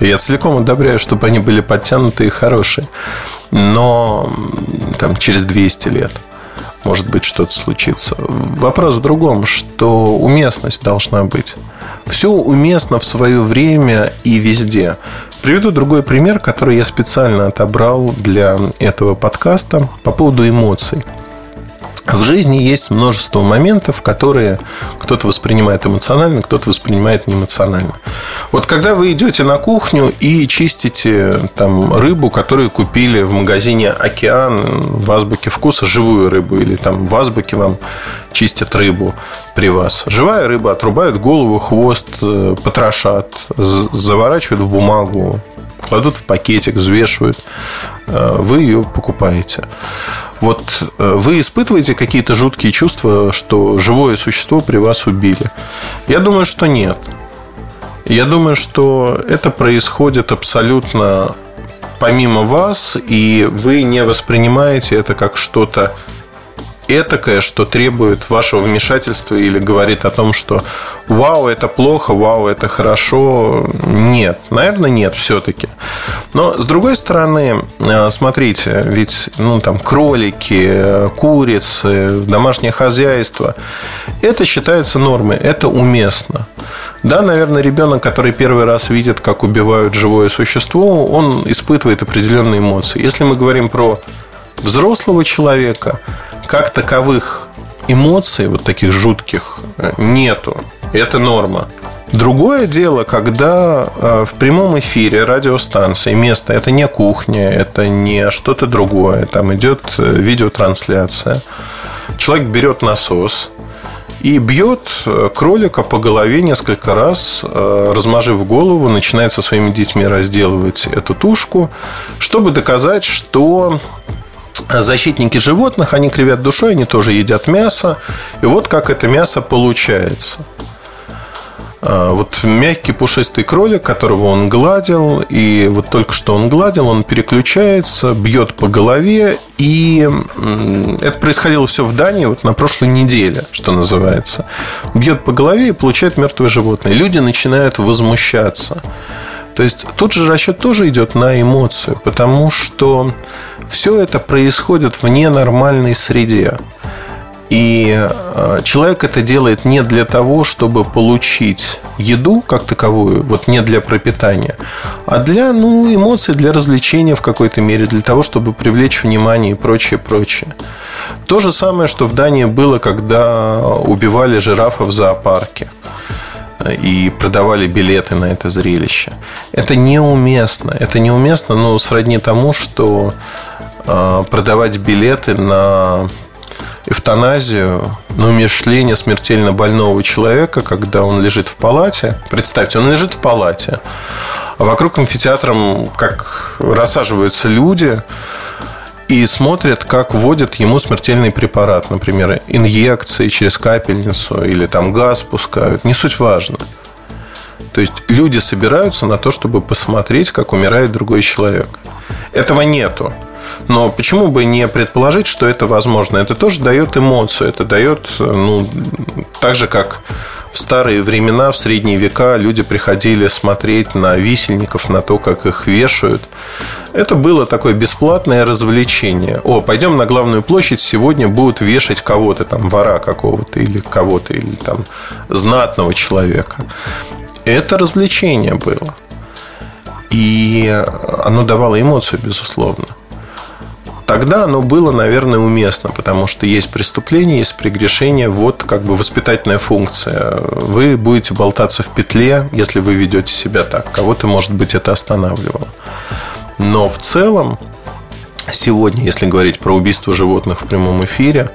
Я целиком одобряю, чтобы они были подтянутые и хорошие. Но там, через 200 лет может быть что-то случится. Вопрос в другом, что уместность должна быть. Все уместно в свое время и везде. Приведу другой пример, который я специально отобрал для этого подкаста по поводу эмоций. В жизни есть множество моментов, которые кто-то воспринимает эмоционально, кто-то воспринимает неэмоционально. Вот когда вы идете на кухню и чистите там рыбу, которую купили в магазине «Океан» в азбуке вкуса, живую рыбу, или там в азбуке вам чистят рыбу при вас. Живая рыба отрубают голову, хвост, э, потрошат, заворачивают в бумагу, кладут в пакетик, взвешивают, э, вы ее покупаете. Вот э, вы испытываете какие-то жуткие чувства, что живое существо при вас убили? Я думаю, что нет. Я думаю, что это происходит абсолютно помимо вас, и вы не воспринимаете это как что-то этакое, что требует вашего вмешательства или говорит о том, что вау, это плохо, вау, это хорошо. Нет, наверное, нет все-таки. Но с другой стороны, э, смотрите, ведь ну, там, кролики, курицы, домашнее хозяйство, это считается нормой, это уместно. Да, наверное, ребенок, который первый раз видит, как убивают живое существо, он испытывает определенные эмоции. Если мы говорим про взрослого человека, как таковых эмоций, вот таких жутких, э, нету. Это норма. Другое дело, когда э, в прямом эфире радиостанции место это не кухня, это не что-то другое, там идет э, видеотрансляция. Человек берет насос и бьет кролика по голове несколько раз, размажив голову, начинает со своими детьми разделывать эту тушку, чтобы доказать, что защитники животных, они кривят душой, они тоже едят мясо. И вот как это мясо получается. А, вот мягкий пушистый кролик, которого он гладил, и вот только что он гладил, он переключается, бьет по голове, и это происходило все в Дании вот на прошлой неделе, что называется. Бьет по голове и получает мертвое животное. Люди начинают возмущаться. То есть тут же расчет тоже идет на эмоцию, потому что все это происходит в ненормальной среде. И э, человек это делает не для того, чтобы получить еду как таковую, вот не для пропитания, а для ну, эмоций, для развлечения в какой-то мере, для того, чтобы привлечь внимание и прочее, прочее. То же самое, что в Дании было, когда убивали жирафов в зоопарке и продавали билеты на это зрелище. Это неуместно. Это неуместно, но сродни тому, что э, продавать билеты на эвтаназию, на умершление смертельно больного человека, когда он лежит в палате. Представьте, он лежит в палате, а вокруг амфитеатром как рассаживаются люди, и смотрят, как вводят ему смертельный препарат, например, инъекции через капельницу или там газ пускают. Не суть важно. То есть люди собираются на то, чтобы посмотреть, как умирает другой человек. Этого нету. Но почему бы не предположить, что это возможно? Это тоже дает эмоцию. Это дает, ну, так же, как в старые времена, в средние века люди приходили смотреть на висельников, на то, как их вешают. Это было такое бесплатное развлечение. О, пойдем на главную площадь, сегодня будут вешать кого-то, там, вора какого-то или кого-то, или там знатного человека. это развлечение было. И оно давало эмоцию, безусловно. Тогда оно было, наверное, уместно, потому что есть преступление, есть прегрешение, вот как бы воспитательная функция. Вы будете болтаться в петле, если вы ведете себя так. Кого-то, может быть, это останавливало. Но в целом, сегодня, если говорить про убийство животных в прямом эфире,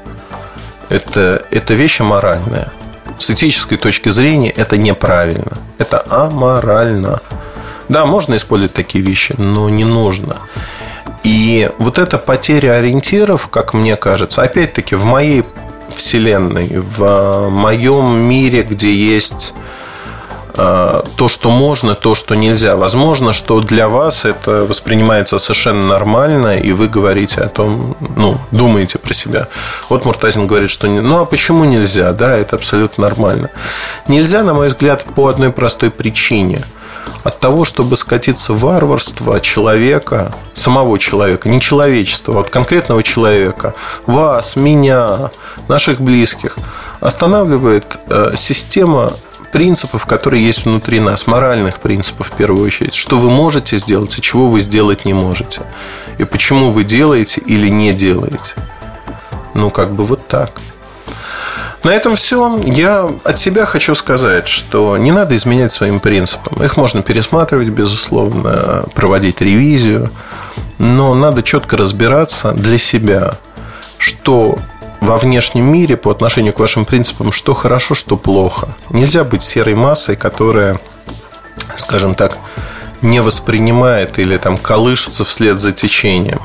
это, это вещь аморальная. С этической точки зрения это неправильно. Это аморально. Да, можно использовать такие вещи, но не нужно. И вот эта потеря ориентиров, как мне кажется, опять-таки в моей вселенной, в моем мире, где есть э, то, что можно, то, что нельзя. Возможно, что для вас это воспринимается совершенно нормально, и вы говорите о том, ну, думаете про себя. Вот Муртазин говорит, что не, ну а почему нельзя? Да, это абсолютно нормально. Нельзя, на мой взгляд, по одной простой причине – от того, чтобы скатиться в варварство человека, самого человека, не человечества, а от конкретного человека, вас, меня, наших близких, останавливает э, система принципов, которые есть внутри нас, моральных принципов в первую очередь, что вы можете сделать и чего вы сделать не можете. И почему вы делаете или не делаете. Ну, как бы вот так. На этом все. Я от себя хочу сказать, что не надо изменять своим принципам. Их можно пересматривать, безусловно, проводить ревизию, но надо четко разбираться для себя, что во внешнем мире по отношению к вашим принципам, что хорошо, что плохо. Нельзя быть серой массой, которая, скажем так, не воспринимает или там колышется вслед за течением.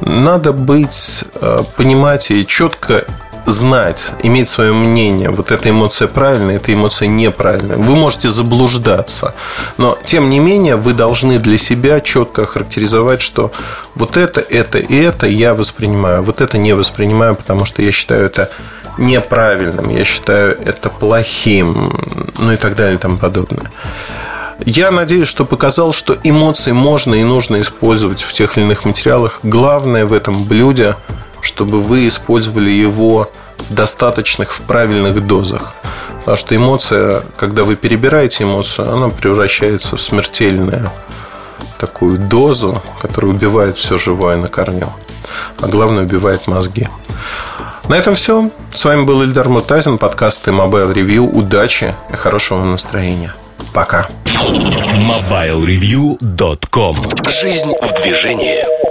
Надо быть, э, понимать и четко знать, иметь свое мнение, вот эта эмоция правильная, эта эмоция неправильная. Вы можете заблуждаться, но тем не менее вы должны для себя четко характеризовать, что вот это, это и это я воспринимаю, вот это не воспринимаю, потому что я считаю это неправильным, я считаю это плохим, ну и так далее и тому подобное. Я надеюсь, что показал, что эмоции можно и нужно использовать в тех или иных материалах. Главное в этом блюде чтобы вы использовали его в достаточных, в правильных дозах. Потому что эмоция, когда вы перебираете эмоцию, она превращается в смертельную такую дозу, которая убивает все живое на корню. А главное, убивает мозги. На этом все. С вами был Ильдар Мутазин, подкаст Mobile Review. Удачи и хорошего настроения. Пока. MobileReview.com Жизнь в движении.